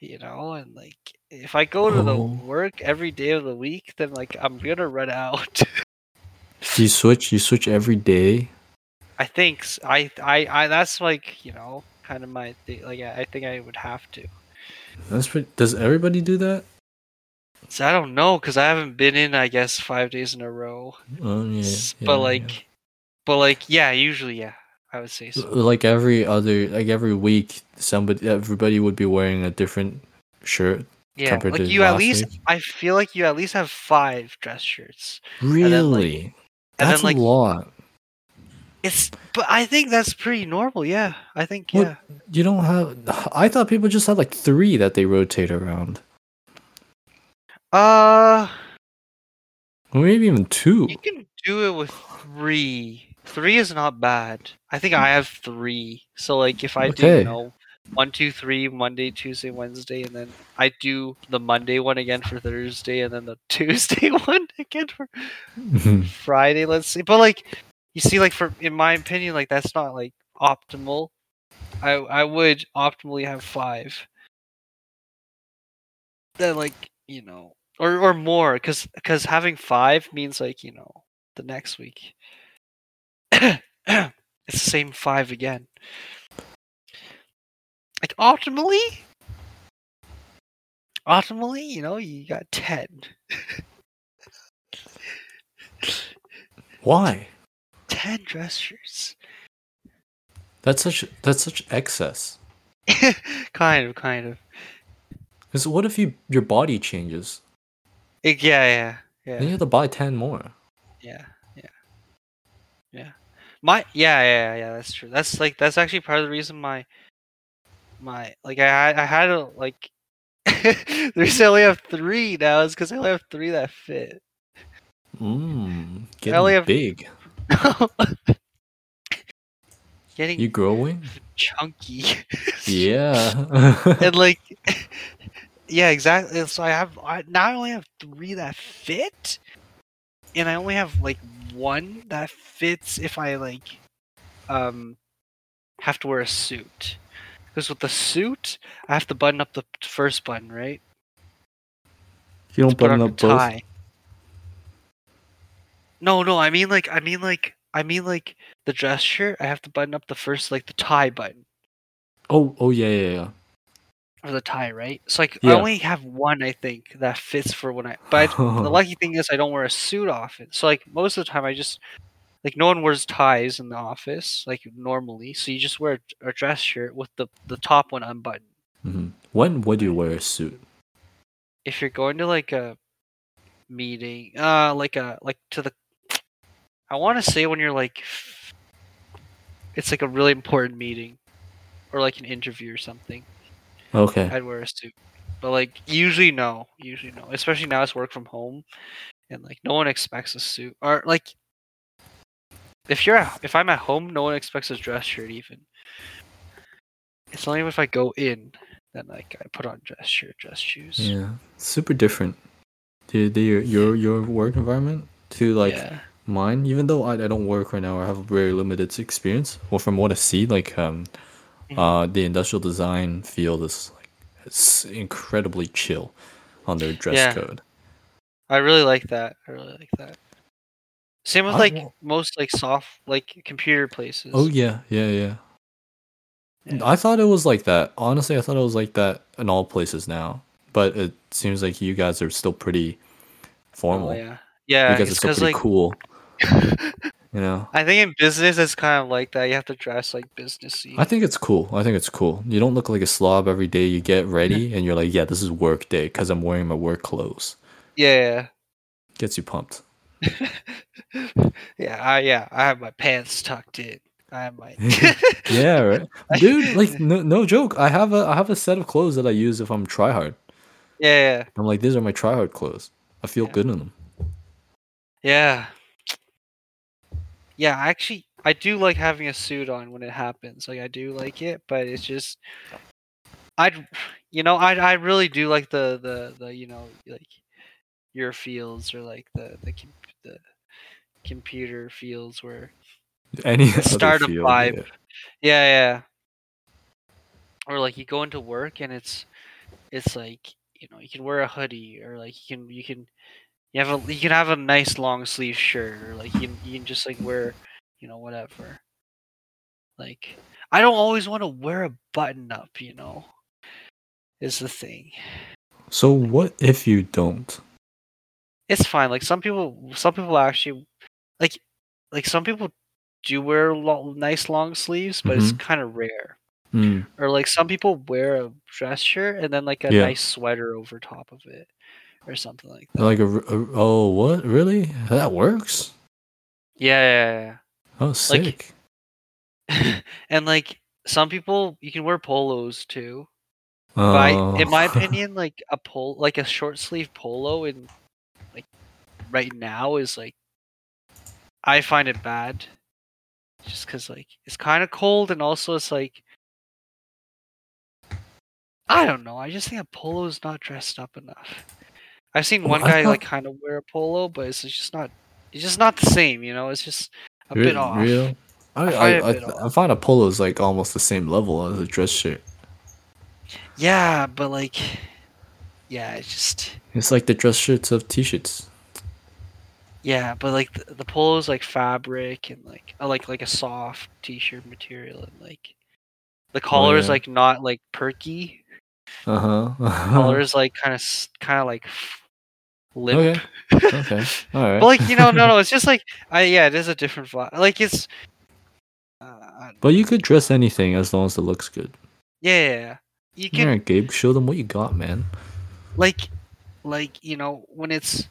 S1: you know, and like if I go to the
S2: Oh.
S1: work every day of the week, then like I'm gonna run out.
S2: Do you switch? You switch every day?
S1: I think I I I. that's like you know kind of my thing. Like I I think I would have to.
S2: That's pretty, does everybody do that?
S1: So I don't know because I haven't been in I guess five days in a row.
S2: Oh yeah. Yeah,
S1: but
S2: yeah.
S1: like, but like yeah, usually yeah, I would say so.
S2: like every other like every week somebody everybody would be wearing a different shirt
S1: Yeah, like you at least
S2: week?
S1: I feel like you at least have five dress shirts.
S2: really
S1: then, like-
S2: that's
S1: then, like,
S2: a lot
S1: It's but I think that's pretty normal. Yeah, I think
S2: What-
S1: yeah.
S2: you don't have i thought people just had like three that they rotate around
S1: Uh,
S2: maybe even two
S1: you can do it with three. Three is not bad. I think I have three. So like if I do you know one, two, three, Monday, Tuesday, Wednesday, and then I do the Monday one again for Thursday, and then the Tuesday one again for Friday, let's see. But like you see, like for in my opinion, like that's not like optimal. I I would optimally have five. Then like you know, or or more, because because having five means like you know the next week. it's the same five again. Like optimally, optimally, you know, you got ten.
S2: why
S1: 10 dress shirts.
S2: that's such that's such excess
S1: kind of, kind of.
S2: because what if you your body changes
S1: Eh, yeah, yeah, yeah.
S2: then you have to buy 10 more
S1: yeah, yeah, yeah. My, yeah, yeah, yeah. That's true. That's like that's actually part of the reason my, my like I had I had a like. the reason I only have three now is because I only have three that fit.
S2: mm,
S1: I only have-
S2: big
S1: Getting
S2: you growing
S1: chunky.
S2: yeah
S1: and like yeah exactly so i have I, now i only have three that fit and i only have like one that fits if i like um have to wear a suit. Because with the suit i have to button up the first button right?
S2: You don't
S1: to
S2: button
S1: on
S2: up
S1: the
S2: both?
S1: tie. No no i mean like i mean like i mean like the dress shirt i have to button up the first like the tie button.
S2: Oh oh yeah yeah yeah
S1: or the tie, right? So like
S2: Yeah.
S1: I only have one I think that fits for when I but I, the lucky thing is I don't wear a suit often. So like most of the time I just like no one wears ties in the office like normally. So you just wear a, dress shirt with the the top one unbuttoned.
S2: hmm when would you wear a suit
S1: If you're going to like a meeting, uh like a like to the I want to say when you're like it's like a really important meeting or like an interview or something.
S2: Okay
S1: I'd wear a suit. But like usually no, usually no. Especially now it's work from home, and like no one expects a suit or like if you're at, if I'm at home, no one expects a dress shirt even. It's only if I go in then like I put on dress shirt, dress shoes.
S2: yeah super different the, your your your work environment to like
S1: yeah,
S2: mine even though I, I don't work right now i have very limited experience well from what i see like um. Uh the industrial design field is like it's incredibly chill on their dress
S1: Yeah.
S2: code
S1: I really like that. I really like that. Same with like most like soft like computer places.
S2: oh yeah yeah yeah
S1: Yeah.
S2: i thought it was like that honestly i thought it was like that in all places now but it seems like you guys are still pretty formal
S1: Oh, yeah, yeah.
S2: you guys are
S1: it's
S2: still pretty
S1: like
S2: cool you know
S1: I think in business it's kind of like that. You have to dress like businessy.
S2: I think it's cool. I think it's cool. You don't look like a slob every day. You get ready and you're like, yeah, this is work day because I'm wearing my work clothes.
S1: yeah.
S2: Gets you pumped.
S1: yeah, I yeah, I have my pants tucked in. I have my
S2: yeah, right, dude. Like, no, no joke. I have a I have a set of clothes that I use if I'm try hard.
S1: yeah,
S2: I'm like, these are my try hard clothes. I feel
S1: Yeah.
S2: good in them.
S1: yeah, yeah. Actually, I do like having a suit on when it happens. Like I do like it, but it's just I'd you know I I really do like the the the you know like your fields or like the the the computer fields where
S2: Any
S1: startup
S2: field,
S1: vibe.
S2: yeah.
S1: Yeah, yeah. Or like you go into work and it's it's like you know you can wear a hoodie or like you can you can you have a you can have a nice long sleeve shirt or like you can, you can just like wear you know whatever. Like I don't always want to wear a button up, you know. Is the thing.
S2: So what if you don't?
S1: It's fine. Like some people, some people actually like like some people do wear nice long sleeves, but it's kind of rare.
S2: Mm.
S1: Or like some people wear a dress shirt and then like a
S2: Yeah.
S1: nice sweater over top of it, or something like that.
S2: Like a, a oh what really that works?
S1: yeah, yeah, yeah.
S2: Oh sick.
S1: yeah. and like some people, you can wear polos too. But I, oh. in my
S2: Oh.
S1: opinion, like a pol, like a short sleeve polo, in like right now is like, I find it bad, just because like it's kind of cold and also it's like, I don't know. I just think a polo is not dressed up enough. I've seen
S2: Oh,
S1: one
S2: I
S1: guy
S2: thought-
S1: like kind of wear a polo, but it's just not. It's just not the same, you know. It's just a
S2: Re-
S1: bit off.
S2: Real? I
S1: I
S2: I,
S1: find it a
S2: I, I find a polo is like almost the same level as a dress shirt.
S1: Yeah, but like, yeah, it's just.
S2: It's like the dress shirts of t-shirts.
S1: Yeah, but like the, the polo is like fabric and like uh, like like a soft t-shirt material and like the collar is
S2: Oh, yeah.
S1: like not like perky.
S2: Uh huh.
S1: collar is like kind of kind of like limp.
S2: Okay. okay. All right.
S1: but like you know, no, no, it's just like I yeah, it is a different vibe. Like it's. Uh,
S2: But you could dress anything as long as it looks good.
S1: yeah, yeah, you can
S2: Alright, Gabe, show them what you got, man.
S1: like like you know when it's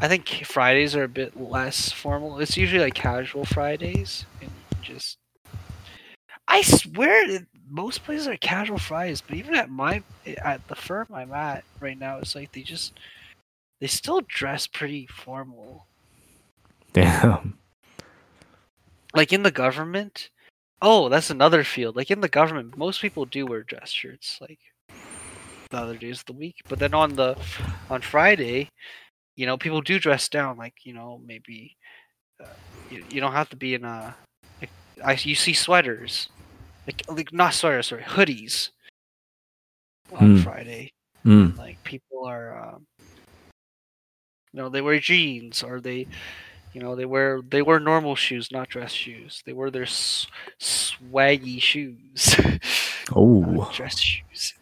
S1: i think fridays are a bit less formal it's usually like casual fridays and just i swear most places are casual fridays but even at my at the firm i'm at right now it's like they just they still dress pretty formal
S2: Damn.
S1: like in the government oh that's another field like in the government most people do wear dress shirts like the other days of the week but then on the on friday you know people do dress down like you know maybe uh, you, you don't have to be in a like, I, you see sweaters like like not sweaters sorry hoodies on
S2: Hmm.
S1: friday
S2: Mm.
S1: like people are um, you know they wear jeans or they you know they wear they wear normal shoes not dress shoes. They wear their s- swaggy shoes.
S2: Oh.
S1: dress shoes.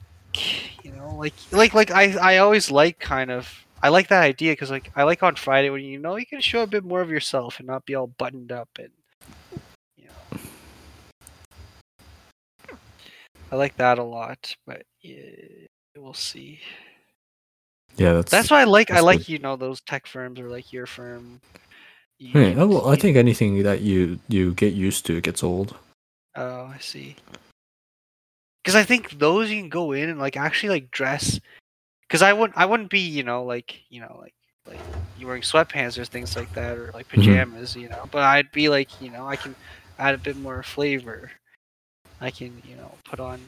S1: You know like like like i i always like kind of i like that idea because like i like on friday when you know you can show a bit more of yourself and not be all buttoned up and you know. I like that a lot but yeah, we'll see
S2: Yeah, that's.
S1: That's why I like I like
S2: good.
S1: you know those tech firms or like your firm. You
S2: Yeah, oh, well, I think anything that you you get used to gets old.
S1: Oh, I see. Because I think those you can go in and like actually like dress. Because I wouldn't I wouldn't be you know like you know like like you wearing sweatpants or things like that or like
S2: Mhm.
S1: pajamas you know. But I'd be like you know I can add a bit more flavor. I can you know put on.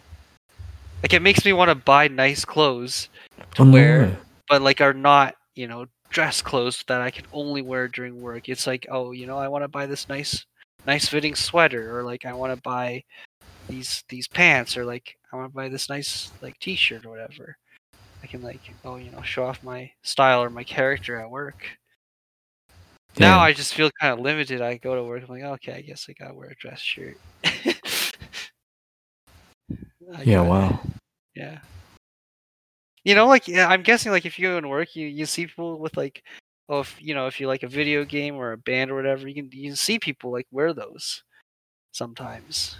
S1: Like it makes me want to buy nice clothes to
S2: Oh,
S1: wear. But like are not you know dress clothes that I can only wear during work. It's like oh you know I want to buy this nice nice fitting sweater or like I want to buy these these pants or like I want to buy this nice like t-shirt or whatever. I can like oh you know show off my style or my character at work. Now I just feel kind of limited. I go to work. I'm like okay I guess I gotta wear a dress shirt.
S2: Yeah,
S1: gotta-
S2: wow.
S1: yeah. You know, like I'm guessing like if you go in work, you you see people with like, oh, if you know, if you like a video game or a band or whatever, you can you can see people like wear those sometimes,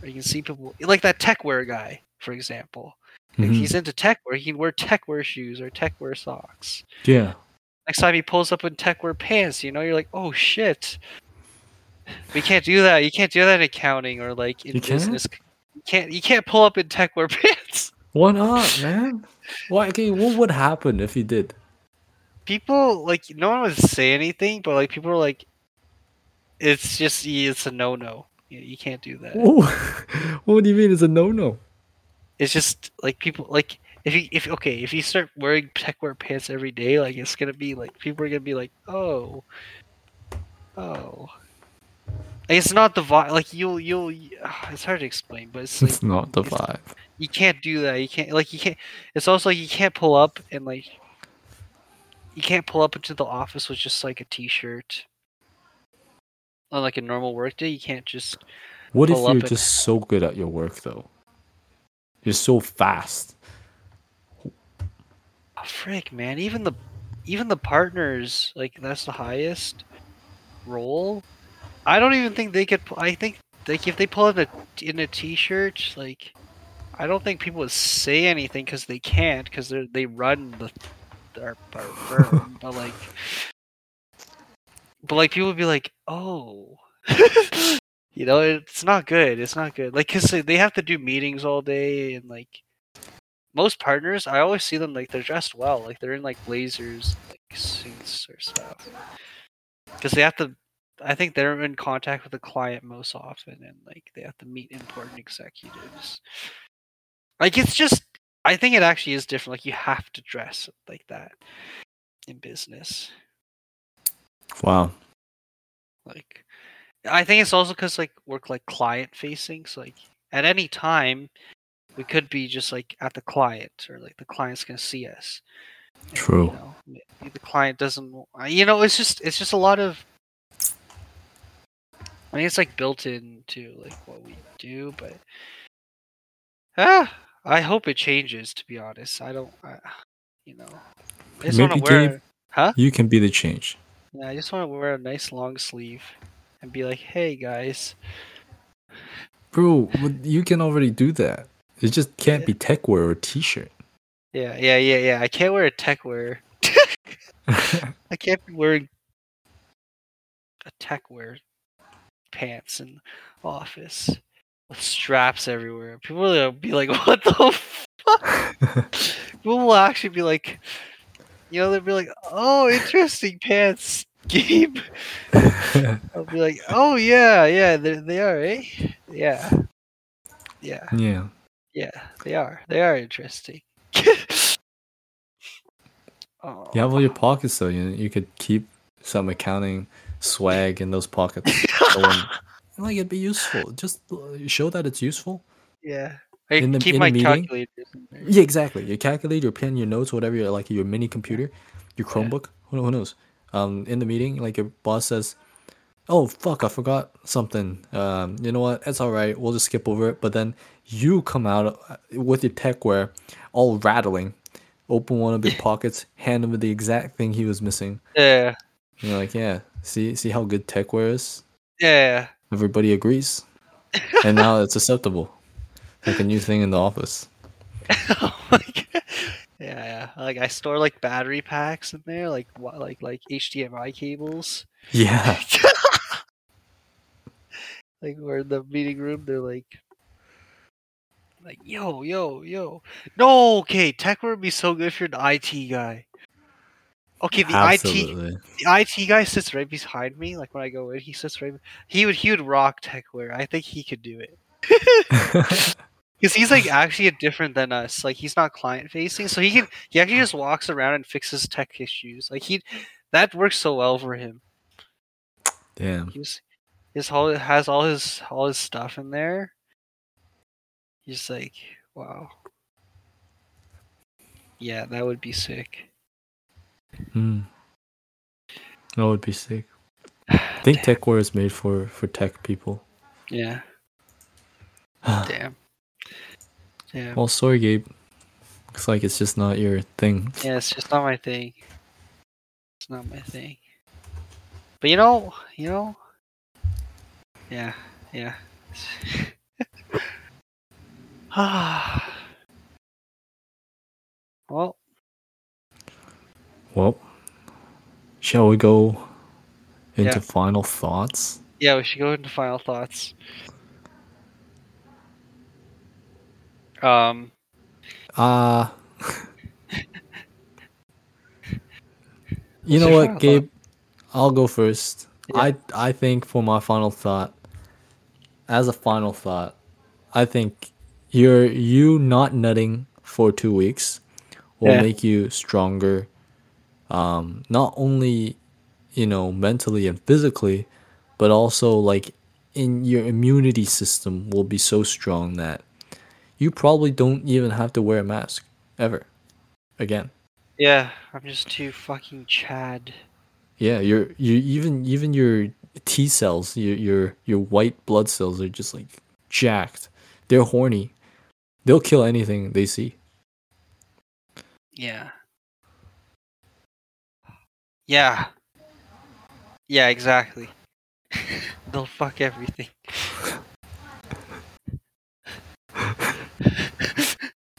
S1: or you can see people like that tech wear guy, for example. Like,
S2: Mhm.
S1: He's into tech wear. He can wear tech wear shoes or tech wear socks.
S2: Yeah.
S1: Next time he pulls up in tech wear pants, you know, you're like, oh shit. We can't do that. You can't do that in accounting or like in
S2: You can't?
S1: business. You can't. You can't pull up in tech wear pants.
S2: Why not, man? Why? Okay, what would happen if he did?
S1: people like no one would say anything, but like people are like, it's just it's a no no. You, you can't do that.
S2: What do you mean? It's a no-no.
S1: It's just like people like if you if okay if you start wearing tech wear pants every day, like it's gonna be like people are gonna be like, oh, oh, It's not the vibe. Like you'll you'll. It's hard to explain, but it's like
S2: It's not the
S1: it's-
S2: vibe.
S1: You can't do that. You can't like you can't. It's also like you can't pull up and like you can't pull up into the office with just like a t-shirt on like a normal work day. You can't just
S2: What if you're
S1: and-
S2: just so good at your work though? You're so fast.
S1: oh, frick, man. Even the even the partners like that's the highest role. I don't even think they could. I think like if they pull in a in a t-shirt, like I don't think people would say anything because they can't because they they run the our, our firm. but like, but like people would be like, oh, you know, it's not good. It's not good. Like, cause they have to do meetings all day and like most partners, I always see them like they're dressed well, like they're in like blazers, like suits or stuff, because they have to. I think they're in contact with the client most often, and like they have to meet important executives. Like it's just, I think it actually is different. Like you have to dress like that in business.
S2: Wow.
S1: Like, I think it's also because like work like client facing. So like at any time, we could be just like at the client, or like the client's gonna see us. And,
S2: True.
S1: You know, the client doesn't. You know, it's just it's just a lot of. I mean, it's like built into like what we do, but ah, I hope it changes. To be honest, I don't. I, you know, I just want to
S2: Maybe
S1: wear.
S2: Gabe-
S1: Huh?
S2: You can be the change.
S1: Yeah, I just want to wear a nice long sleeve and be like, "Hey guys."
S2: Bro, you can already do that. It just can't
S1: Yeah.
S2: be tech wear or t-shirt.
S1: Yeah, yeah, yeah, yeah. I can't wear a tech wear. I can't be wearing a tech wear pants in office straps everywhere. People will be like, "What the fuck?" People will actually be like, you know, they'll be like, "Oh, interesting pants, Gabe." I'll be like, "Oh yeah, yeah, they they are, eh? Yeah, yeah,
S2: yeah.
S1: yeah, they are. They are interesting." oh.
S2: You have all your pockets though. You you could keep some accounting swag in those pockets. Like it'd be useful. Just uh, show that it's useful.
S1: Yeah. I
S2: In the-
S1: keep
S2: in
S1: my
S2: the meeting?
S1: calculators.
S2: Yeah, exactly. Your calculator, your pen, your notes, whatever, your, like your mini computer, your
S1: Yeah.
S2: Chromebook. Who, who knows? Um, in the meeting, like your boss says, "Oh fuck, I forgot something." Um, you know what? It's all right. We'll just skip over it. But then you come out uh, with your techwear, all rattling. Open one of your pockets, hand him the exact thing he was missing.
S1: Yeah.
S2: And you're like, "Yeah, see, see how good techwear is."
S1: Yeah.
S2: Everybody agrees, and now it's acceptable, like a new thing in the office.
S1: oh my god. Yeah, yeah. Like I store like battery packs in there, like what, like like HDMI cables.
S2: Yeah.
S1: like we're in the meeting room, they're like, like yo, yo, yo. No, okay. Tech would be so good if you're an IT guy. Okay, the IT the IT guy sits right behind me. Like when I go in, he sits right. He would he would rock techwear. I think he could do it because he's like actually different than us. Like he's not client facing, so he can he actually just walks around and fixes tech issues. Like he that works so well for him.
S2: Damn.
S1: He's his whole has all his all his stuff in there. He's like, wow. Yeah, that would be sick.
S2: Hmm. That would be sick. I think Techwear is made for for tech people.
S1: Yeah, damn. Well,
S2: sorry, Gabe. Looks like it's just not your thing.
S1: Yeah, it's just not my thing. It's not my thing. But you know, you know. Yeah, yeah. Ah. well,
S2: Well, shall we go into
S1: Yeah.
S2: final thoughts?
S1: yeah, we should go into final thoughts. Um,
S2: Uh You know what,
S1: final thought?
S2: Gabe? I'll go first.
S1: Yeah.
S2: I I think for my final thought, as a final thought, I think you're you not nutting for two weeks will
S1: Yeah.
S2: make you stronger. Um, not only you know mentally and physically, but also like in your immunity system will be so strong that you probably don't even have to wear a mask ever again.
S1: Yeah, I'm just too fucking Chad.
S2: Yeah, your you even even your T cells, your your your white blood cells are just like jacked. They're horny. They'll kill anything they see.
S1: Yeah. Yeah. Yeah, exactly. They'll fuck everything.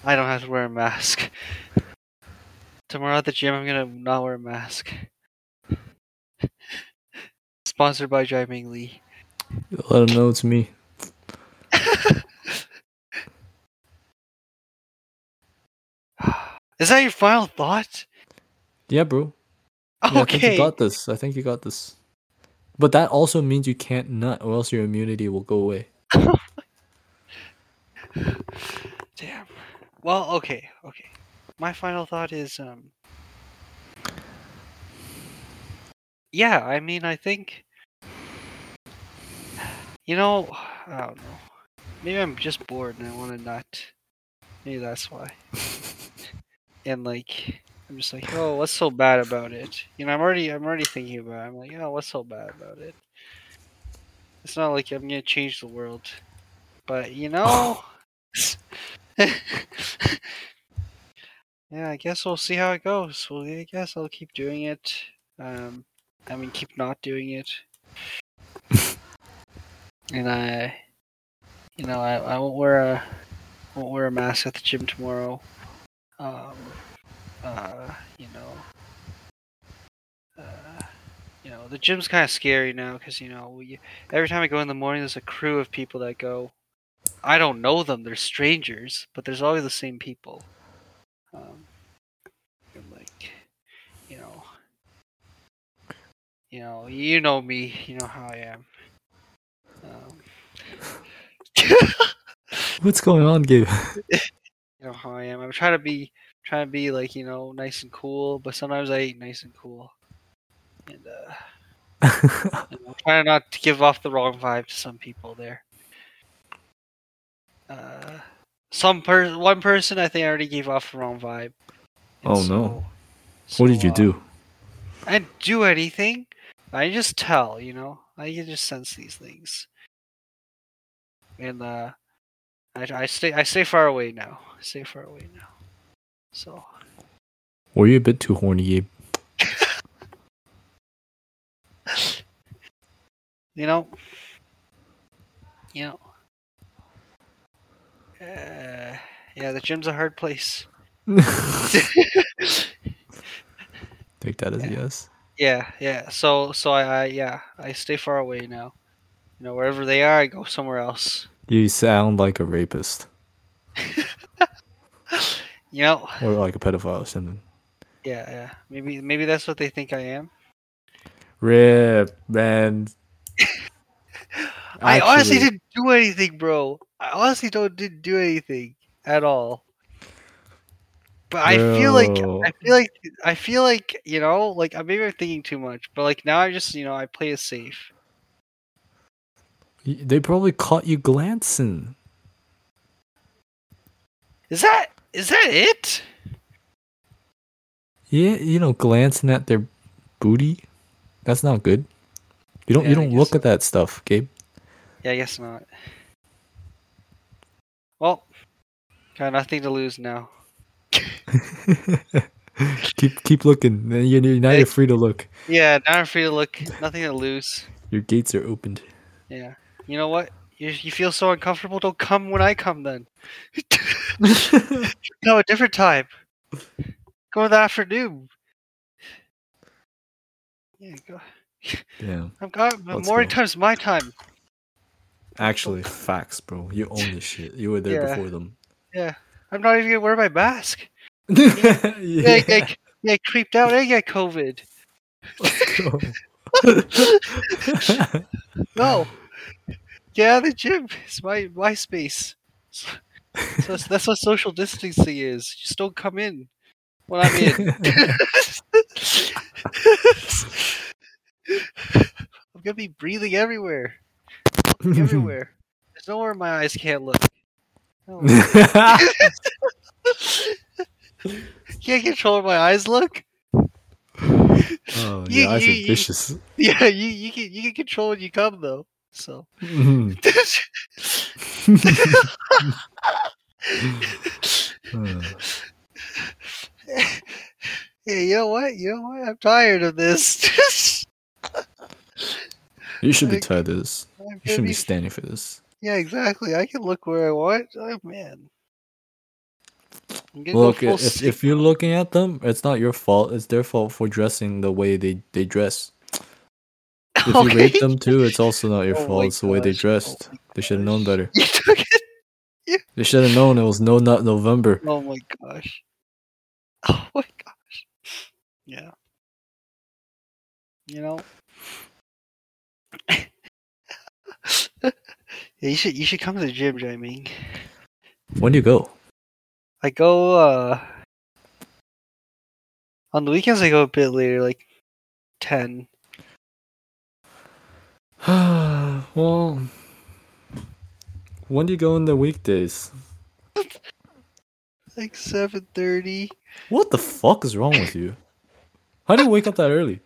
S1: I don't have to wear a mask. Tomorrow at the gym, I'm gonna not wear a mask. Sponsored by Jai Ming Lee.
S2: Let him know it's me.
S1: Is that your final thought?
S2: Yeah, bro. Yeah, I think you got this. I think you got this. But that also means you can't nut, or else your immunity will go away.
S1: Damn. Well, okay, okay. My final thought is um Yeah, I mean I think you know, I don't know. Maybe I'm just bored and I want to nut. Maybe that's why. and like I'm just like, "Oh, what's so bad about it?" You know, I'm already I'm already thinking about it. I'm like, "Oh, what's so bad about it?" It's not like I'm to change the world. But, you know, yeah, I guess we'll see how it goes. Well, I guess I'll keep doing it. Um, I mean, keep not doing it. and I, you know, I, I won't wear a won't wear a mask at the gym tomorrow. Um, uh, you know, uh, you know, the gym's kind of scary now because you know, we, every time I go in the morning, there's a crew of people that go. I don't know them; they're strangers, but there's always the same people. Um, and like, you know, you know, you know me, you know how I am. Um,
S2: What's going on, Gabe?
S1: you know how I am. I'm trying to be, trying to be like you know, nice and cool, but sometimes I ain't nice and cool. And uh, know, trying not to give off the wrong vibe to some people there. Uh, some per one person I think I already gave off the wrong vibe. And
S2: Oh, no.
S1: so-
S2: what did you
S1: uh,
S2: do?
S1: I didn't do anything. I just tell, you know. I can just sense these things. And uh I, I stay I stay far away now. I stay far away now. So
S2: Were you a bit too horny, Gabe?
S1: you know you know uh, yeah, the gym's a hard place.
S2: Take that as a
S1: Yeah.
S2: yes.
S1: yeah, yeah. So so I, I yeah, I stay far away now. You know, wherever they are, I go somewhere else.
S2: You sound like a rapist
S1: You know,
S2: or like a pedophile or something.
S1: yeah, yeah. Maybe maybe that's what they think I am.
S2: Rip, man.
S1: I honestly didn't do anything, bro. I honestly don't didn't do anything at all. But I feel like I feel like I feel like you know, like I maybe I'm thinking too much, but like now I just you know I play it safe.
S2: They probably caught you glancing.
S1: Is that is that it?
S2: Yeah, you know, glancing at their booty. That's not good. You don't
S1: Yeah,
S2: you don't look
S1: so.
S2: at that stuff, Gabe.
S1: Yeah, I guess not. Well, got nothing to lose now.
S2: keep keep looking. Now You're, now you're free to look.
S1: Yeah, now I'm free to look. Nothing to lose.
S2: Your gates are opened.
S1: Yeah. You know what? You, you feel so uncomfortable? Don't come when I come then. no, a different time. Go in the afternoon. Yeah, go.
S2: Damn.
S1: I'm got
S2: Let's
S1: morning
S2: go.
S1: time's my time.
S2: Actually, facts, bro. You own this shit. You were there
S1: Yeah.
S2: before them.
S1: Yeah. I'm not even gonna wear my mask. Yeah,
S2: yeah.
S1: I, I, yeah, I creeped out and get COVID.
S2: Let's go.
S1: No. Of the gym. It's my my space. So that's, that's what social distancing is. Just don't come in when I'm in. I'm gonna be breathing everywhere. everywhere. There's nowhere my eyes can't look. No. can't control where my eyes look.
S2: oh,
S1: You-
S2: your eyes
S1: you-
S2: are
S1: you-
S2: vicious.
S1: Yeah, you you can you can control when you come though. So.
S2: Mhm. Uh,
S1: hey, you know what? You know what? I'm tired of this.
S2: you should be tired of this. You shouldn't be standing for this.
S1: yeah, exactly. I can look where I want. Oh man.
S2: Look, if if you're looking at them, it's not your fault. It's their fault for dressing the way they they dress. If you rape them too, it's also not your
S1: Oh
S2: fault. It's the way they
S1: oh
S2: dressed. They should have known better.
S1: You took it.
S2: They should have known it was no nut November.
S1: Oh my gosh. Oh my gosh. Yeah. You know. yeah, you should you should come to the gym, Jamie.
S2: When do you go?
S1: I go uh on the weekends I go a bit later, like ten.
S2: well, when do you go in the weekdays?
S1: Like seven thirty.
S2: What the fuck is wrong with you? How do you wake up that early?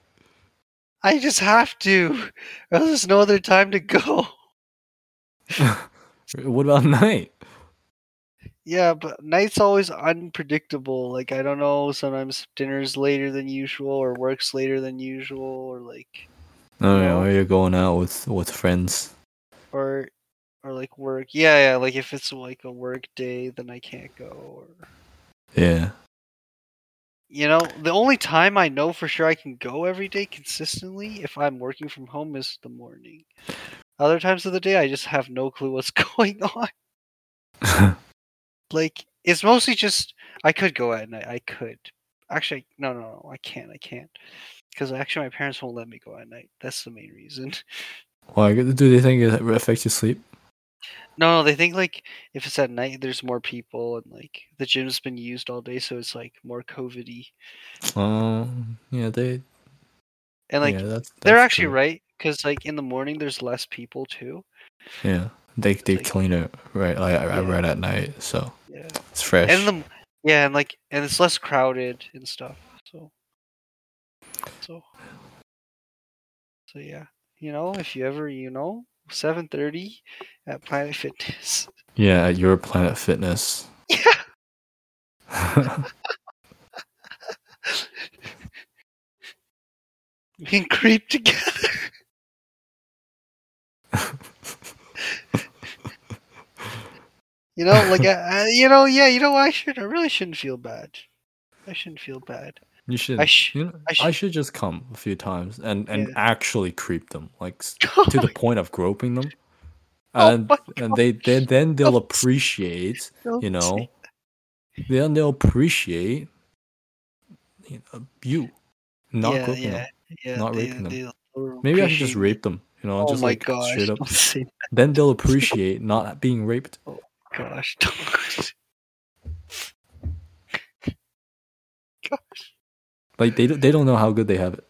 S1: I just have to. Or else there's no other time to go.
S2: What about night?
S1: Yeah, but night's always unpredictable. Like I don't know, sometimes dinner's later than usual or work's later than usual or like
S2: Oh yeah,
S1: No.
S2: or you're going out with with friends.
S1: or or like work. Yeah, yeah, like if it's like a work day then I can't go or
S2: Yeah.
S1: you know, the only time I know for sure I can go every day consistently if I'm working from home is the morning. Other times of the day I just have no clue what's going on. Like it's mostly just I could go at night. I could. Actually, no, no, no. I can't. I can't. Because actually, my parents won't let me go at night. That's the main reason.
S2: Why do they think it affects your sleep?
S1: No. They think like if it's at night, there's more people and like the gym's been used all day, so it's like more COVIDy.
S2: Um, yeah, they.
S1: And like
S2: yeah, that's,
S1: they're actually
S2: true.
S1: right because like in the morning there's less people too.
S2: Yeah, they they
S1: like-
S2: clean it right like I
S1: Yeah.
S2: right at night, so
S1: Yeah.
S2: it's fresh.
S1: And the yeah, and like and it's less crowded and stuff. So so yeah. You know, if you ever you know, seven thirty at Planet Fitness.
S2: yeah, at your Planet Fitness.
S1: Yeah. We can creep together. You know, like I, I, uh, uh, you know, yeah, you know, I should, I really shouldn't feel bad. I shouldn't feel bad.
S2: You should.
S1: I sh-
S2: you know,
S1: I
S2: I, should just come a few times and and
S1: Yeah.
S2: actually creep them, like
S1: Oh
S2: to the point of groping them,
S1: Oh
S2: and
S1: my
S2: and they then then they'll appreciate, you know, then they'll appreciate you, know, you not
S1: yeah,
S2: groping
S1: yeah,
S2: them.
S1: yeah,
S2: not
S1: they-
S2: raping them. Maybe I should just rape them, you know,
S1: Oh
S2: just like
S1: gosh!
S2: straight up. Then they'll appreciate not being raped.
S1: Oh gosh. Don't. gosh.
S2: Like they don't- they don't know how good they have it.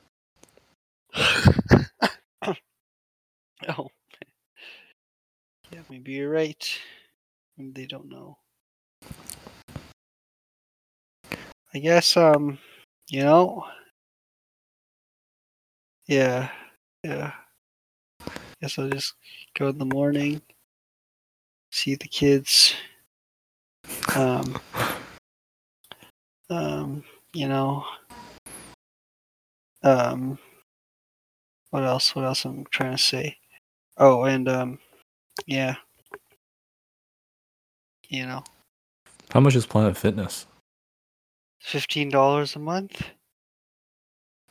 S1: Oh. Yeah, maybe you're right. They don't know. I guess, um, you know. Yeah, yeah. I guess I'll just go in the morning, see the kids. Um, um, you know. Um, what else? What else I'm trying to say? Oh, and um, yeah. You know,
S2: How much is Planet Fitness?
S1: fifteen dollars a month.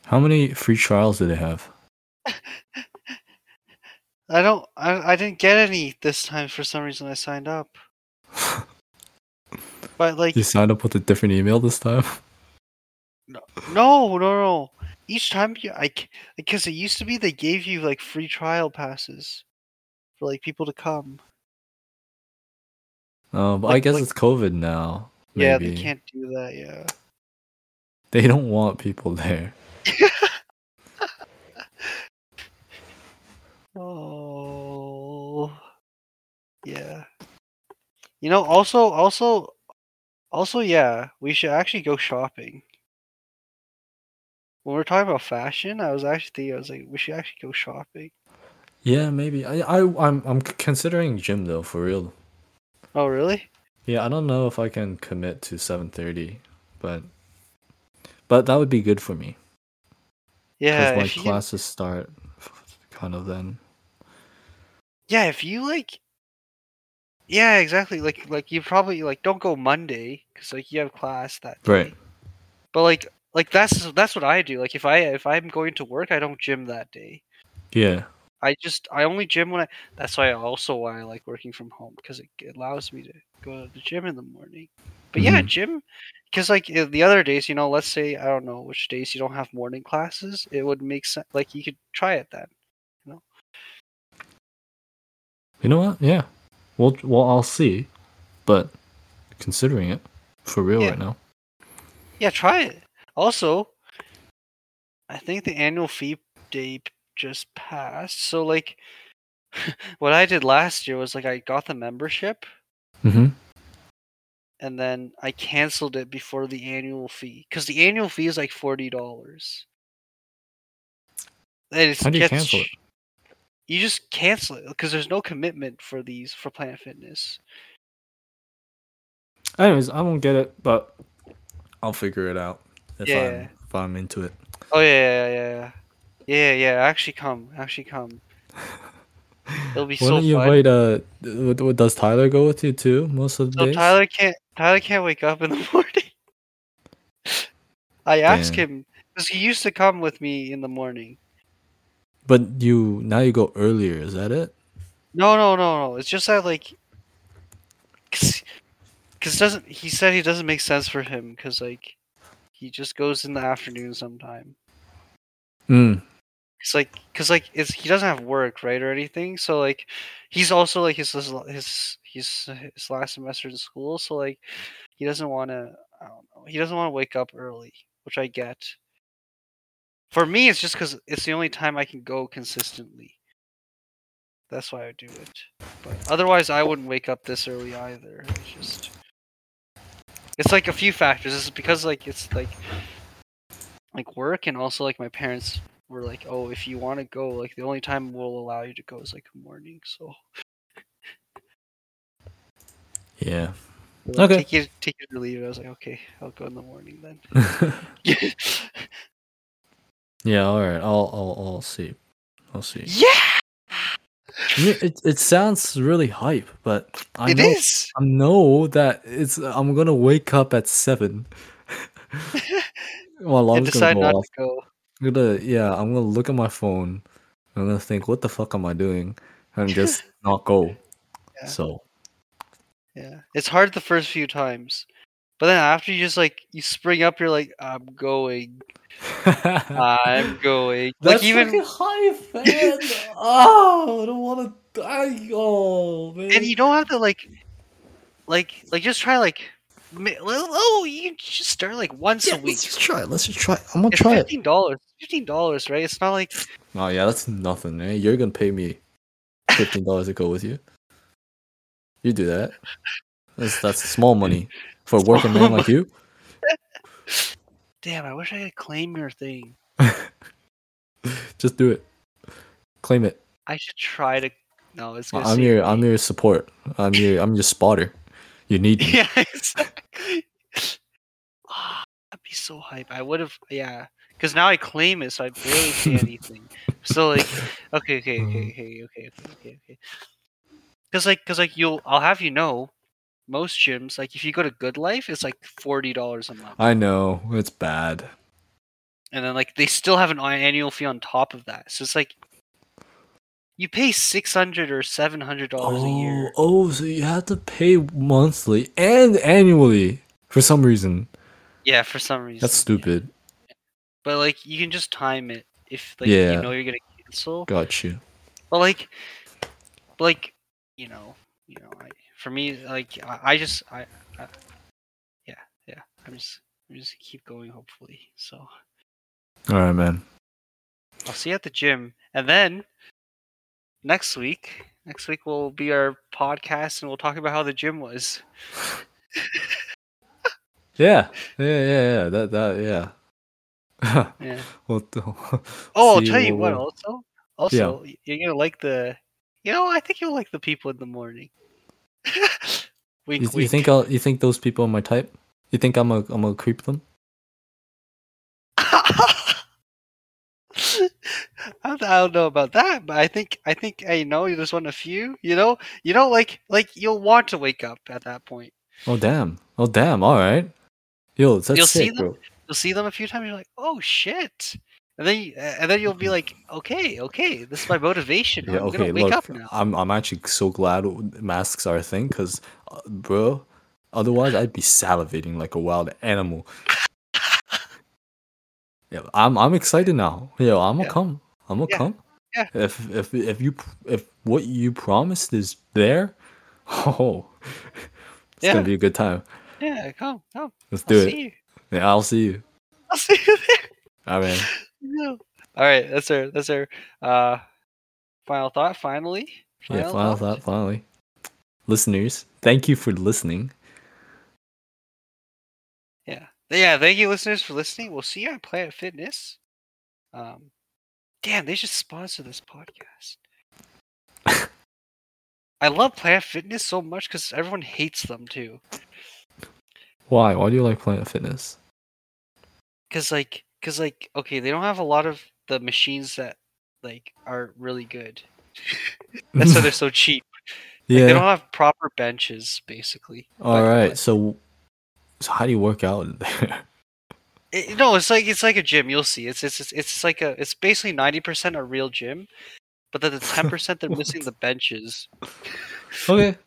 S2: How many free trials do they have?
S1: I don't. I I didn't get any this time for some reason. I signed up, but like
S2: you signed up with a different email this time.
S1: no, no, no. Each time you, I because it used to be they gave you like free trial passes for like people to come.
S2: Oh, but I guess
S1: like-
S2: it's COVID now.
S1: Yeah, they can't do that. Yeah.
S2: They don't want people there.
S1: Oh. Yeah. You know, also, also, also, yeah, we should actually go shopping. When we're talking about fashion, I was actually thinking, I was like, we should actually go shopping.
S2: Yeah, maybe. I, I I'm I'm considering gym though, for real.
S1: Oh, really?
S2: Yeah, I don't know if I can commit to 7:30, but but that would be good for me
S1: Yeah,
S2: because my
S1: you can,
S2: classes start kind of then.
S1: yeah, if you like, yeah, exactly. Like, like you probably like don't go Monday because like you have class that day.
S2: Right.
S1: But like, like that's that's what I do. Like, if I if I'm going to work, I don't gym that day.
S2: Yeah.
S1: I just I only gym when I. That's why I also why I like working from home because it, it allows me to go to the gym in the morning. But yeah,
S2: Mhm.
S1: gym because like the other days, you know, let's say I don't know which days you don't have morning classes, it would make sense. Like you could try it then.
S2: You know what? Yeah. Well, well, I'll see, but considering it for real
S1: Yeah.
S2: right now.
S1: Yeah, try it. Also, I think the annual fee day p- just passed. So like, what I did last year was like I got the membership
S2: Mm-hmm.
S1: and then I canceled it before the annual fee because the annual fee is like forty dollars.
S2: How do you cancel it?
S1: You just cancel it because there's no commitment for these for Planet Fitness.
S2: Anyways, I won't get it, but I'll figure it out if
S1: Yeah.
S2: I'm if I'm into it.
S1: Oh yeah, yeah, yeah, yeah, yeah. yeah, Actually, come, actually come. It'll be
S2: Why
S1: so
S2: don't you
S1: fun.
S2: invite uh? w- w- Does Tyler go with you too most of the
S1: So
S2: days?
S1: Tyler can't. Tyler can't wake up in the morning. I asked
S2: Damn.
S1: him because he used to come with me in the morning.
S2: But you now you go earlier. Is that it?
S1: No, no, no, no. It's just that like, cause, it doesn't. He said he doesn't make sense for him because like, he just goes in the afternoon sometime.
S2: Mm.
S1: It's like, cause like it's he doesn't have work right or anything. So like, he's also like his his his his, his last semester in school. So like, he doesn't want to. I don't know. He doesn't want to wake up early, which I get. For me, it's just because it's the only time I can go consistently. That's why I do it. But otherwise, I wouldn't wake up this early either. It's just, it's like a few factors. It's because like it's like, like work, and also like my parents were like, "Oh, if you want to go, like the only time we'll allow you to go is like the morning." So
S2: Yeah.
S1: like,
S2: Okay.
S1: take it, take it or leave it. I was like, "Okay, I'll go in the morning then."
S2: yeah. All right. I'll I'll I'll see. I'll see.
S1: yeah,
S2: it it sounds really hype, but I
S1: it
S2: know
S1: is.
S2: I know that it's I'm gonna wake up at seven. My alarm's gonna
S1: decide
S2: go
S1: not
S2: off.
S1: to go.
S2: I'm gonna yeah, I'm gonna look at my phone. I'm gonna think, what the fuck am I doing? And just not go.
S1: Yeah.
S2: So
S1: Yeah, it's hard the first few times, but then after you just like you spring up, you're like, "I'm going, I'm going."
S2: That's
S1: like even
S2: fucking hype, man. oh, I don't want to die. Oh man.
S1: and you don't have to like, like, like just try like, oh, oh, you just start like once
S2: yeah,
S1: a week.
S2: let's just try it. Let's just try it. I'm gonna
S1: It's
S2: try it.
S1: fifteen dollars. Fifteen dollars, right? It's not like
S2: Oh yeah, that's nothing, man. You're gonna pay me fifteen dollars to go with you. You do that. That's that's small money for a working man like you.
S1: Damn. I wish I could claim your thing.
S2: Just do it. Claim it.
S1: I should try to. No, it's gonna.
S2: I'm your I'm your support. I'm your I'm your spotter. You need me.
S1: Yeah, exactly. Ah, That'd be so hype. I would have, yeah, because now I claim it, so I barely say anything. So like, okay, okay, okay, okay, okay, okay, okay, okay. Because like, because like you'll, I'll have you know, most gyms, like if you go to Good Life, it's like forty dollars a month,
S2: I know it's bad.
S1: and then like they still have an an annual fee on top of that. So it's like you pay six hundred or seven hundred dollars a
S2: Oh,
S1: year.
S2: oh, so you have to pay monthly and annually for some reason.
S1: Yeah, for some reason.
S2: That's
S1: yeah.
S2: stupid.
S1: But like you can just time it if like
S2: Yeah.
S1: you know you're gonna cancel.
S2: Got you.
S1: But like, but like, you know, you know, I, for me, like, I, I just, I, I, yeah, yeah, I'm just, I'm just keep going. Hopefully, so
S2: All right, man.
S1: I'll see you at the gym, and then next week Next week will be our podcast, and we'll talk about how the gym was.
S2: Yeah, yeah, yeah, yeah. That that yeah.
S1: Yeah.
S2: What the?
S1: Oh, I'll tell you
S2: we'll-
S1: what.
S2: we'll-
S1: Also, also, y- you're gonna like the. You know, I think you'll like the people in the morning. wink,
S2: You,
S1: wink.
S2: you think I'll? You think those people are my type? You think I'm a I'm gonna creep them?
S1: I don't, know about that, but I think I think I know you just want a few. You know, you know, like like you'll want to wake up at that point.
S2: Oh damn! Oh damn! All right. Yo, that's
S1: You'll see them?
S2: bro.
S1: You'll see them a few times. You're like, oh shit, and then you, and then you'll be like, okay, okay, this is my motivation.
S2: Yeah.
S1: I'm
S2: Okay. Look,
S1: up now.
S2: I'm I'm actually so glad masks are a thing, cause, uh, bro, otherwise I'd be salivating like a wild animal. Yeah, I'm I'm excited now. Yo, I'm gonna
S1: Yeah.
S2: come. I'm gonna
S1: Yeah.
S2: come.
S1: Yeah.
S2: If if if you if what you promised is there, oh, it's
S1: Yeah.
S2: gonna be a good time.
S1: Yeah, come, come.
S2: Let's
S1: I'll
S2: do
S1: see
S2: it. Yeah, I'll see you.
S1: I'll see you there.
S2: All right.
S1: No. All right, that's our that's our uh final thought. Finally,
S2: yeah, final thought. Finally, listeners, thank you for listening.
S1: Yeah, yeah. Thank you, listeners, for listening. We'll see you at Planet Fitness. Um, damn, they should sponsor this podcast. I love Planet Fitness so much because everyone hates them too.
S2: Why? Why do you like Planet Fitness?
S1: Cause like, cause like, okay, they don't have a lot of the machines that like are really good. That's why they're so cheap. Like,
S2: yeah.
S1: They don't have proper benches, basically.
S2: All right. So, so how do you work out in there?
S1: It, no, it's like it's like a gym. You'll see. It's it's it's, it's like a. It's basically ninety percent a real gym, but then the ten percent they're missing the benches.
S2: okay.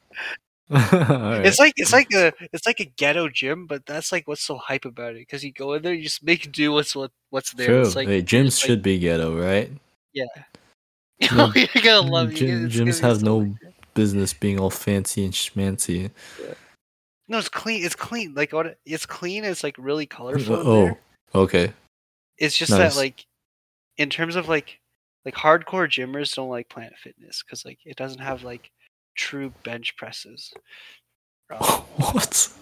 S2: Right.
S1: It's like it's like a it's like a ghetto gym, but that's like what's so hype about it. Because you go in there, you just make do what's what what's there.
S2: True.
S1: It's like
S2: hey, gyms
S1: like-
S2: should be ghetto, right?
S1: yeah.
S2: No, oh,
S1: you're gonna love it.
S2: gym-
S1: It's
S2: gyms have no
S1: good.
S2: Business being all fancy and schmancy.
S1: No, it's clean. It's clean. Like what? It's clean. It's like really colorful.
S2: Oh,
S1: there.
S2: okay.
S1: It's just
S2: Nice.
S1: that like, in terms of like, like hardcore gymmers don't like Planet Fitness because like it doesn't have like true bench presses. Um,
S2: what?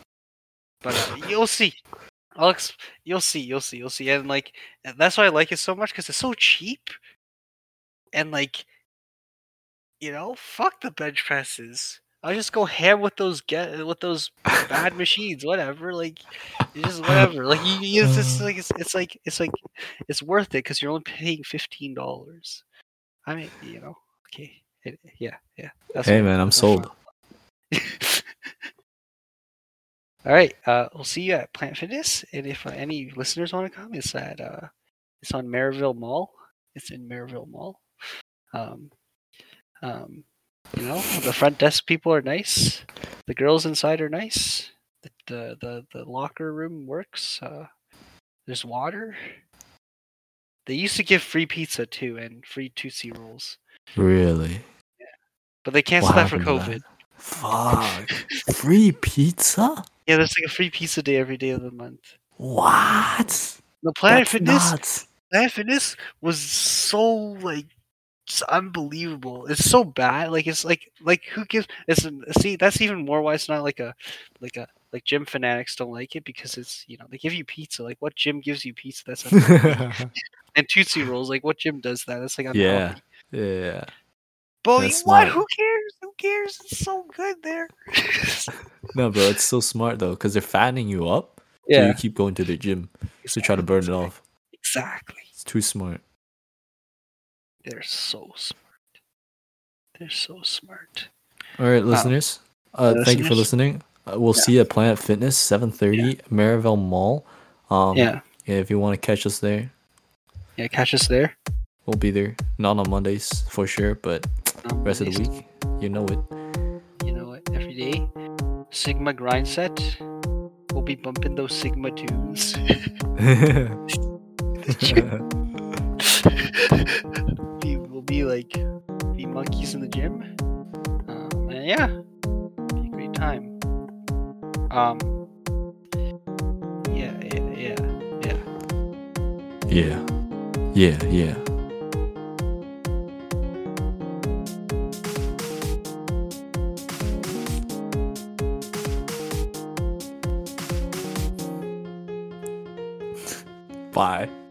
S1: but uh, you'll see. I'll you'll see. You'll see. You'll see. And like and that's why I like it so much because it's so cheap. And like, you know, fuck the bench presses. I'll just go ham with those get with those bad machines. Whatever. Like, it's just whatever. Like you, you it's just like it's, it's like it's like it's worth it because you're only paying fifteen dollars. I mean, you know. Okay. It- yeah. Yeah. That's
S2: Hey man, I'm sold.
S1: All right. Uh, we'll see you at Planet Fitness, and if uh, any listeners want to come, it's at uh, it's on Maryville Mall. It's in Maryville Mall. Um, um, you know, the front desk people are nice. The girls inside are nice. The the the, the locker room works. Uh, there's water. They used to give free pizza too and free Tootsie rolls,
S2: Really? Yeah.
S1: but they canceled that for COVID.
S2: to Fuck. Free pizza?
S1: Yeah, there's like a free pizza day every day of the month.
S2: What?
S1: The Planet
S2: That's
S1: Fitness
S2: nuts.
S1: Planet Fitness was so like just unbelievable. It's so bad. Like it's like like who gives? It's see that's even more why it's not like a like a like gym fanatics don't like it because it's you know they give you pizza. Like what gym gives you pizza? That's and Tootsie rolls. Like what gym does that? That's like unhealthy.
S2: yeah.
S1: But
S2: That's
S1: what?
S2: smart.
S1: Who cares? Who cares? It's so good there.
S2: No, bro, it's so smart though, because they're fattening you up. So you keep going to the gym to try to burn it off.
S1: Exactly.
S2: It's too smart.
S1: They're so smart. They're so smart.
S2: All right, listeners. Uh, thank you for listening. Uh, we'll
S1: Yeah.
S2: see you at Planet Fitness, seven thirty, Maryville Mall. Um,
S1: yeah.
S2: yeah, if you want to catch us there,
S1: Yeah. Catch us there.
S2: We'll be there. Not on Mondays for sure, but
S1: Um,
S2: rest of the week, you know it.
S1: you know what, every day. Sigma grind set. We'll be bumping those Sigma tunes. we will be like be monkeys in the gym. Um, and yeah, be a great time. Um, yeah, yeah, yeah, yeah.
S2: yeah, yeah, yeah. Bye.